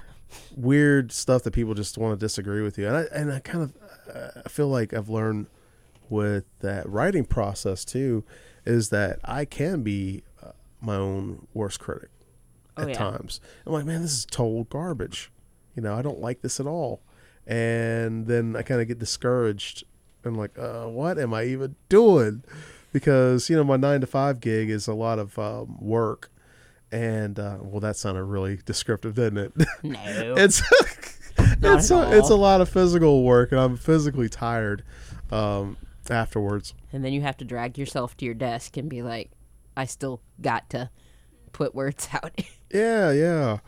Speaker 2: Weird stuff that people just want to disagree with you, and I and I kind of uh, I feel like I've learned with that writing process too, is that I can be uh, my own worst critic
Speaker 1: Oh,
Speaker 2: at
Speaker 1: yeah.
Speaker 2: times. I'm like, man, this is total garbage. You know, I don't like this at all. And then I kind of get discouraged. I'm like, uh, what am I even doing? Because you know, my nine to five gig is a lot of um, work, and uh, well, that sounded really descriptive, didn't it? [LAUGHS]
Speaker 1: No.
Speaker 2: it's [LAUGHS] it's a, it's a lot of physical work, and I'm physically tired um, afterwards.
Speaker 1: and then you have to drag yourself to your desk and be like, I still got to put words [LAUGHS] out.
Speaker 2: Yeah, yeah.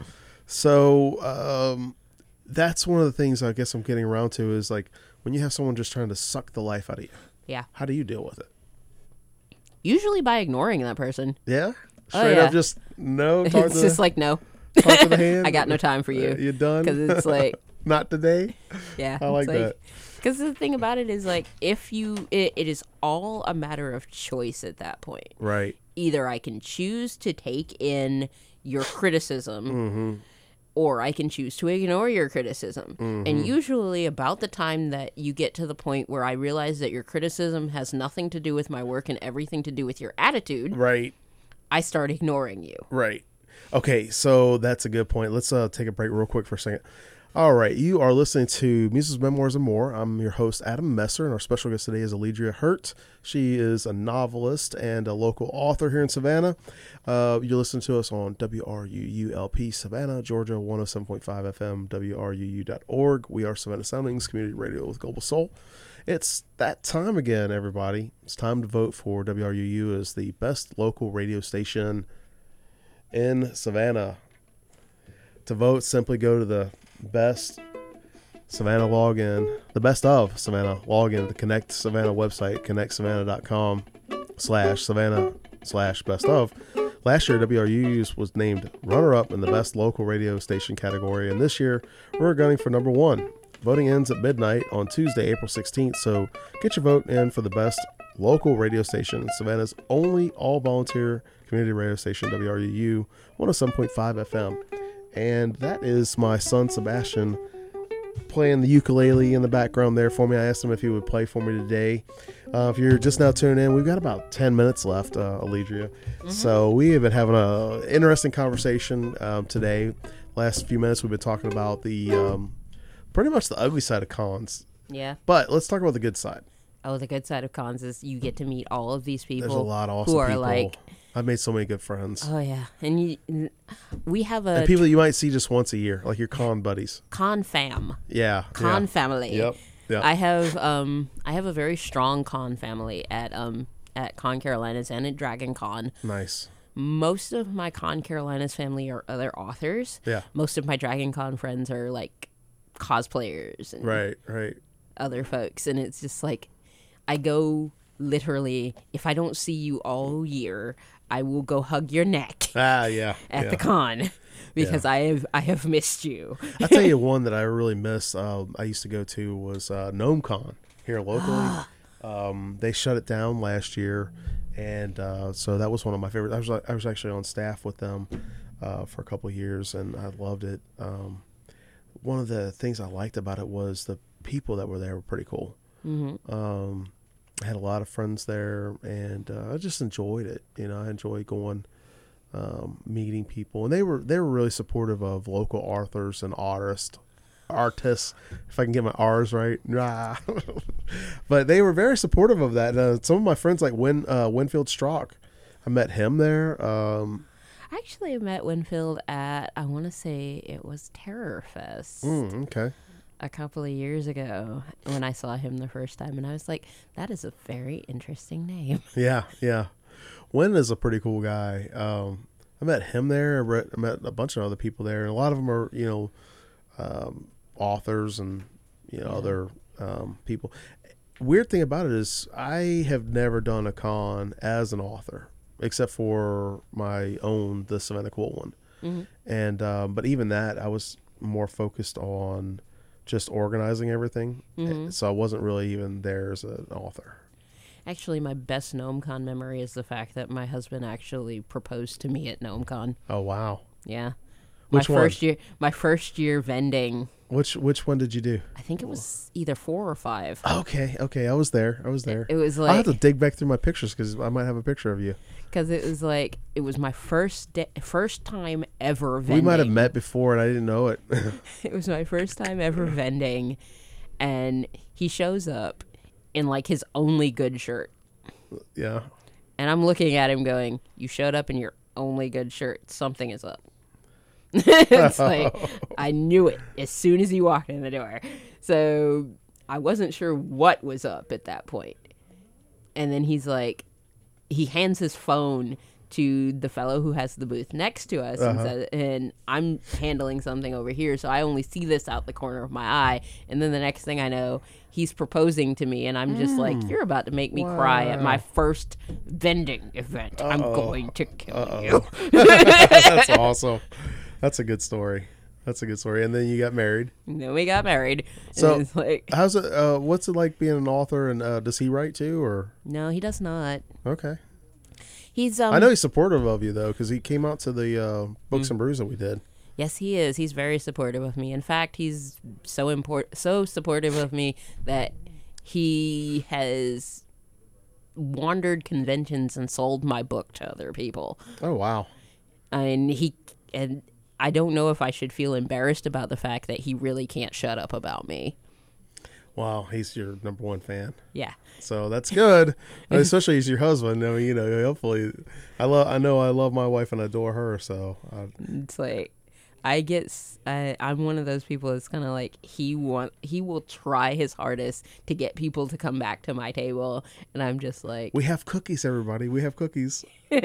Speaker 2: So um, that's one of the things I guess I'm getting around to is like when you have someone just trying to suck the life out of you.
Speaker 1: yeah.
Speaker 2: How do you deal with it?
Speaker 1: Usually by ignoring that person.
Speaker 2: Yeah,
Speaker 1: Oh,
Speaker 2: straight
Speaker 1: yeah.
Speaker 2: up just no. [LAUGHS] Talk
Speaker 1: it's
Speaker 2: to
Speaker 1: just like, no.
Speaker 2: talk to the [LAUGHS] hand.
Speaker 1: I got no time for
Speaker 2: Uh, You're done?
Speaker 1: Because it's [LAUGHS] like,
Speaker 2: not today.
Speaker 1: yeah.
Speaker 2: I like
Speaker 1: it's
Speaker 2: that.
Speaker 1: Because the thing about it is, like, if you, it, it is all a matter of choice at that point.
Speaker 2: Right.
Speaker 1: Either I can choose to take in your criticism, or I can choose to ignore your criticism. And usually, about the time that you get to the point where I realize that your criticism has nothing to do with my work and everything to do with your attitude,
Speaker 2: Right.
Speaker 1: I start ignoring you.
Speaker 2: Right. Okay, so that's a good point. Let's uh, take a break real quick for a second. All right, you are listening to Muses Memoirs and More. I'm your host, Adam Messer, and our special guest today is Alledria Hurt. She is a novelist and a local author here in Savannah. Uh, you listen to us on WRUULP Savannah, Georgia, 107.5 FM, WRUU.org. We are Savannah Soundings Community Radio with Global Soul. It's that time again, everybody. It's time to vote for WRUU as the best local radio station in Savannah. To vote, simply go to the best Savannah login, the best of Savannah login, the Connect Savannah website, connectsavannah.com slash Savannah slash best of. Last year, WRU's was named runner up in the best local radio station category, and this year we're gunning for number one. Voting ends at midnight on Tuesday, April 16th, so get your vote in for the best local radio station, Savannah's only all volunteer community radio station, WRUU 107.5 FM. And that is my son Sebastian playing the ukulele in the background there for me. I asked him if he would play for me today. Uh, if you're just now tuning in, we've got about 10 minutes left, uh, Alledria. So we have been having an interesting conversation um, today. Last few minutes, we've been talking about the um, pretty much the ugly side of cons.
Speaker 1: Yeah.
Speaker 2: But let's talk about the good side.
Speaker 1: Oh, the good side of cons is you get to meet all of these people
Speaker 2: There's a lot of awesome
Speaker 1: who are
Speaker 2: people.
Speaker 1: like,
Speaker 2: I've made so many good friends.
Speaker 1: oh yeah, and you, we have a
Speaker 2: and people you might see just once a year, like your con buddies.
Speaker 1: con fam,
Speaker 2: Yeah.
Speaker 1: con
Speaker 2: yeah.
Speaker 1: family.
Speaker 2: Yep. Yep.
Speaker 1: I have um I have a very strong con family at um at Con Carolinas and at Dragon Con.
Speaker 2: nice.
Speaker 1: Most of my Con Carolinas family are other authors.
Speaker 2: Yeah.
Speaker 1: Most of my Dragon Con friends are like cosplayers and
Speaker 2: Right. Right.
Speaker 1: other folks and it's just like I go literally if I don't see you all year, I will go hug your neck
Speaker 2: Ah, yeah. [LAUGHS]
Speaker 1: at
Speaker 2: yeah.
Speaker 1: the con [LAUGHS] because I have I have missed you.
Speaker 2: I tell you [LAUGHS] one that I really miss. Um, I used to go to was uh, GnomeCon here locally. [GASPS] um, they shut it down last year, and uh, so that was one of my favorites. I was I was actually on staff with them uh, for a couple of years, and I loved it. Um, one of the things I liked about it was the people that were there were pretty cool.
Speaker 1: Mm-hmm.
Speaker 2: Um, I had a lot of friends there, and uh, I just enjoyed it. You know, I enjoyed going, um, meeting people, and they were they were really supportive of local authors and artists. Artists, if I can get my R's right, Nah. [LAUGHS] but they were very supportive of that. Uh, some of my friends, like Win uh, Winfield Strock, I met him there. Um,
Speaker 1: actually met Winfield at I want to say it was Terror Fest
Speaker 2: mm, okay,
Speaker 1: a couple of years ago when I saw him the first time, and I was like, "That is a very interesting name." [LAUGHS]
Speaker 2: yeah, yeah. Win is a pretty cool guy. Um, I met him there. I met a bunch of other people there, and a lot of them are you know um, authors and you know other um, people. Weird thing about it is I have never done a con as an author except for my own the Savannah Quill one,
Speaker 1: Mhm.
Speaker 2: and um, but even that I was more focused on just organizing everything,
Speaker 1: Mhm.
Speaker 2: so I wasn't really even there as an author.
Speaker 1: Actually, my best GnomeCon memory is the fact that my husband actually proposed to me at GnomeCon.
Speaker 2: Oh wow!
Speaker 1: Yeah,
Speaker 2: Which
Speaker 1: my
Speaker 2: one?
Speaker 1: first year, my first year vending.
Speaker 2: Which which one did you do?
Speaker 1: I think it was either four or five.
Speaker 2: Okay, okay, I was there. I was there.
Speaker 1: It was like
Speaker 2: I'll have to dig back through my pictures because I might have a picture of you.
Speaker 1: because it was like it was my first day, first time ever vending.
Speaker 2: We might have met before and I didn't know it. [LAUGHS] [LAUGHS]
Speaker 1: It was my first time ever vending, and he shows up in like his only good shirt,
Speaker 2: yeah.
Speaker 1: and I'm looking at him going, "You showed up in your only good shirt. Something is up." [LAUGHS] it's [LAUGHS] like I knew it as soon as he walked in the door. So I wasn't sure what was up at that point. And then he's like, he hands his phone to the fellow who has the booth next to us and says, and I'm handling something over here, so I only see this out the corner of my eye. And then the next thing I know, he's proposing to me, and I'm just like, "You're about to make me cry at my first vending event. I'm going to kill you." [LAUGHS]
Speaker 2: That's awesome. That's a good story. That's a good story. And then you got married.
Speaker 1: And then we got married.
Speaker 2: So-
Speaker 1: like,
Speaker 2: How's it? Uh, what's it like being an author? And uh, does he write too? Or
Speaker 1: no, he does not.
Speaker 2: okay,
Speaker 1: He's um.
Speaker 2: I know he's supportive of you though because he came out to the uh, books and brews that we did.
Speaker 1: Yes, he is. He's very supportive of me. In fact, he's so import so supportive of me that he has wandered conventions and sold my book to other people.
Speaker 2: Oh wow.
Speaker 1: and he and I don't know if I should feel embarrassed about the fact that he really can't shut up about me.
Speaker 2: Wow, he's your number one fan.
Speaker 1: Yeah.
Speaker 2: So that's good, [LAUGHS] especially he's your husband. I mean, you know, hopefully, I love. I know I love my wife and adore her. So I,
Speaker 1: It's like I get I'm one of those people that's kind of like he want he will try his hardest to get people to come back to my table and I'm just like
Speaker 2: we have cookies, everybody. We have cookies. [LAUGHS] [LAUGHS] All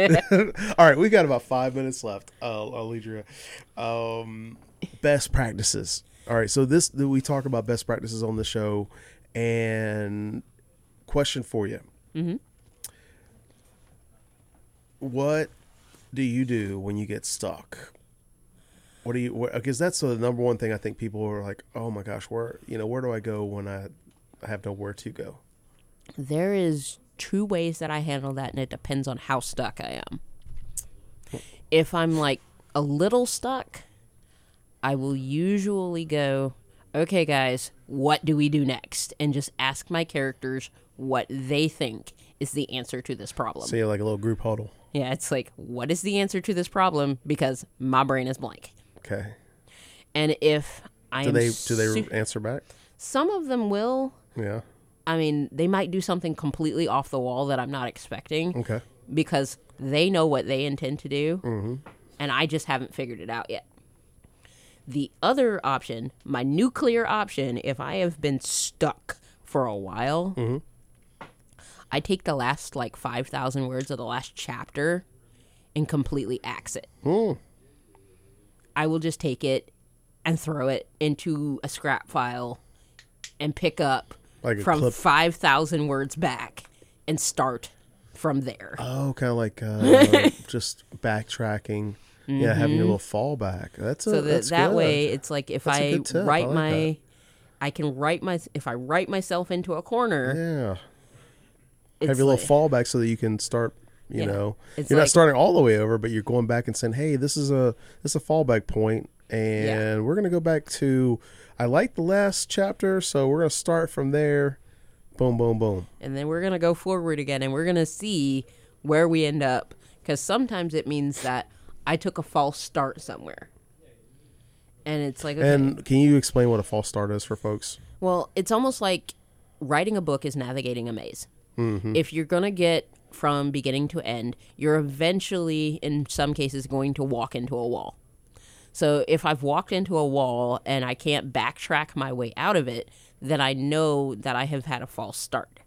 Speaker 2: right, we got about five minutes left. I'll, I'll lead you. Um, best practices. All right, so this we talk about best practices on the show, and question for you.
Speaker 1: Mm-hmm.
Speaker 2: What do you do when you get stuck? What do you? Because that's the number one thing I think people are like, oh my gosh, where you know where do I go when I, I have nowhere to go?
Speaker 1: there is two ways that I handle that and it depends on how stuck I am. If I'm like a little stuck, I will usually go, okay, guys, what do we do next? And just ask my characters what they think is the answer to this problem.
Speaker 2: So you're like a little group huddle.
Speaker 1: Yeah, it's like, what is the answer to this problem? Because my brain is blank.
Speaker 2: Okay.
Speaker 1: And if I
Speaker 2: Do they do they
Speaker 1: su-
Speaker 2: answer back?
Speaker 1: some of them will.
Speaker 2: Yeah.
Speaker 1: I mean, they might do something completely off the wall that I'm not expecting
Speaker 2: Okay.
Speaker 1: because they know what they intend to do, and I just haven't figured it out yet. The other option, my nuclear option, if I have been stuck for a while, I take the last like 5,000 words of the last chapter and completely axe it.
Speaker 2: Mm.
Speaker 1: I will just take it and throw it into a scrap file and pick up
Speaker 2: Like
Speaker 1: from
Speaker 2: clip.
Speaker 1: 5,000 words back and start from there.
Speaker 2: Oh, kind of like uh, [LAUGHS] just backtracking. Yeah, having a little fallback. That's a,
Speaker 1: Mm-hmm. so that
Speaker 2: that's
Speaker 1: that
Speaker 2: good.
Speaker 1: way it's like if
Speaker 2: That's
Speaker 1: I
Speaker 2: tip. I
Speaker 1: write
Speaker 2: like
Speaker 1: my
Speaker 2: that.
Speaker 1: I can write my if I write myself into a corner,
Speaker 2: Yeah. Have your
Speaker 1: like,
Speaker 2: little fallback so that you can start. You
Speaker 1: Yeah.
Speaker 2: know,
Speaker 1: It's
Speaker 2: you're
Speaker 1: like-
Speaker 2: not starting all the way over, but you're going back and saying, "Hey, this is a this is a fallback point, and we're gonna go back to. I like the last chapter, so we're gonna start from there. Boom, boom, boom.
Speaker 1: and then we're gonna go forward again and we're gonna see where we end up because sometimes it means that I took a false start somewhere, and it's like okay,
Speaker 2: And can you explain what a false start is for folks?
Speaker 1: Well, it's almost like writing a book is navigating a maze. Mm-hmm. If you're going to get from beginning to end, you're eventually, in some cases, going to walk into a wall. So if I've walked into a wall and I can't backtrack my way out of it, then I know that I have had a false start.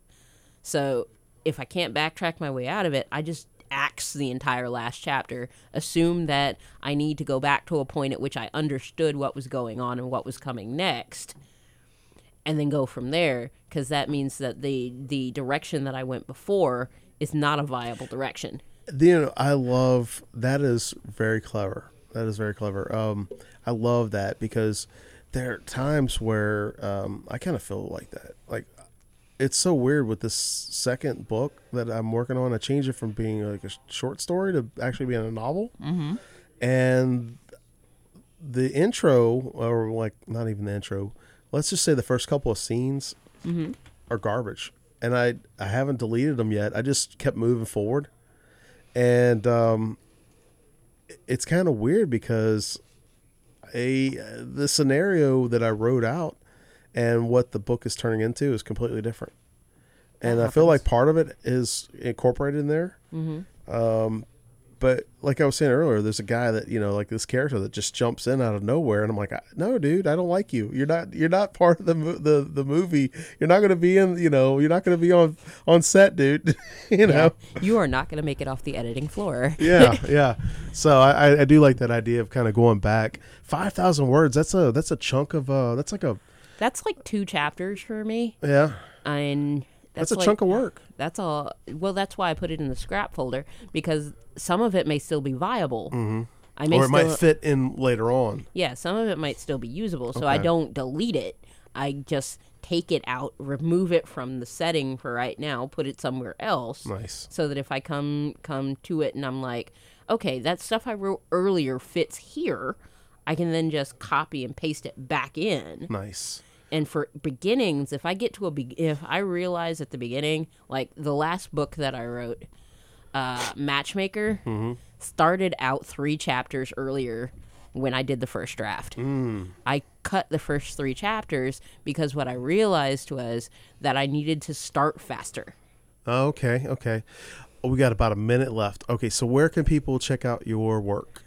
Speaker 1: So if I can't backtrack my way out of it, I just axe the entire last chapter, assume that I need to go back to a point at which I understood what was going on and what was coming next, and then go from there because that means that the the direction that I went before is not a viable direction.
Speaker 2: you know i love that is very clever. That is very clever. Um i love that because there are times where um i kind of feel like that. Like it's so weird with this second book that i'm working on. I changed it from being like a short story to actually being a novel. Mm-hmm. and the intro or like not even the intro let's just say the first couple of scenes are garbage and i i haven't deleted them yet. I just kept moving forward. And um it's kind of weird because a the scenario that i wrote out and what the book is turning into is completely different. And i feel like part of it is incorporated in there. Um but like I was saying earlier, there's a guy that you know, like this character that just jumps in out of nowhere, and I'm like, no, dude, I don't like you. You're not, you're not part of the the the movie. You're not going to be in, you know, you're not going to be on on set, dude. [LAUGHS] you know,
Speaker 1: you are not going to make it off the editing floor. [LAUGHS]
Speaker 2: yeah, yeah. So I, I- I do like that idea of kind of going back. Five thousand words. That's a that's a chunk of uh that's like a
Speaker 1: That's like two chapters for me,
Speaker 2: yeah.
Speaker 1: and
Speaker 2: That's,
Speaker 1: that's,
Speaker 2: a
Speaker 1: like-
Speaker 2: chunk of work.
Speaker 1: That's all. Well, that's why I put it in the scrap folder because some of it may still be viable. Mm-hmm. I may
Speaker 2: Or it
Speaker 1: still,
Speaker 2: might fit in later on.
Speaker 1: yeah, some of it might still be usable. So I don't delete it. I just take it out, remove it from the setting for right now, put it somewhere else,
Speaker 2: Nice.
Speaker 1: so that if I come come to it and I'm like, okay, that stuff I wrote earlier fits here, I can then just copy and paste it back in.
Speaker 2: Nice.
Speaker 1: And for beginnings, if I get to a be- if I realize at the beginning, like the last book that I wrote, uh, Matchmaker,
Speaker 2: Mm-hmm.
Speaker 1: started out three chapters earlier when I did the first draft. I cut the first three chapters because what I realized was that I needed to start faster.
Speaker 2: Okay, okay. We got about a minute left. Okay, so where can people check out your work?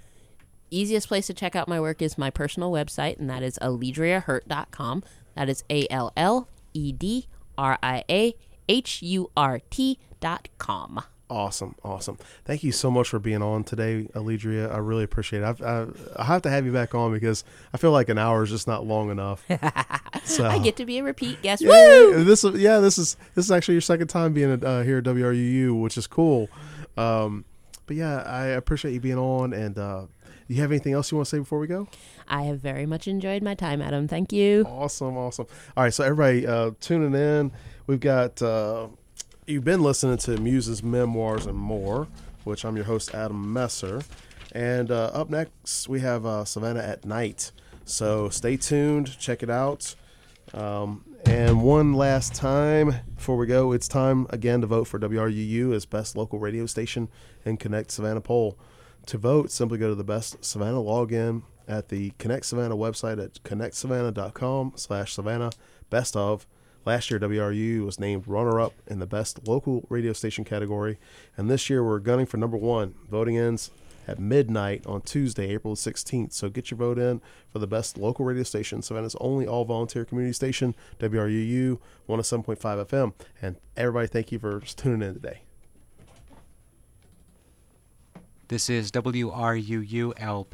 Speaker 1: Easiest place to check out my work is my personal website, and that is alledriahurt.com. That is A L L E D R I A H U R T dot com.
Speaker 2: Awesome, awesome. Thank you so much for being on today, Alledria. I really appreciate it. I've, I, I have to have you back on because I feel like an hour is just not long enough. [LAUGHS] So
Speaker 1: I get to be a repeat guest.
Speaker 2: yeah,
Speaker 1: Woo!
Speaker 2: this is yeah, this is this is actually your second time being uh, here at WRUU, which is cool. Um, but yeah, I appreciate you being on. And uh, you have anything else you want to say before we go?
Speaker 1: I have very much enjoyed my time, Adam. Thank you.
Speaker 2: Awesome, awesome. All right, so everybody uh, tuning in, we've got uh, you've been listening to Muses, Memoirs, and More, which I'm your host Adam Messer, and uh, up next we have uh, Savannah at Night. So stay tuned, check it out. Um, and one last time before we go, it's time again to vote for WRUU as best local radio station and Connect Savannah poll. To vote, simply go to the Best Savannah login at the Connect Savannah website at connectsavannah.com slash Savannah best of. Last year, WRU was named runner-up in the best local radio station category, and this year we're gunning for number one. Voting ends at midnight on Tuesday, April 16th. So get your vote in for the best local radio station, Savannah's only all-volunteer community station, WRUU 107.5 FM. And everybody, thank you for tuning in today.
Speaker 6: This is WRUU LP.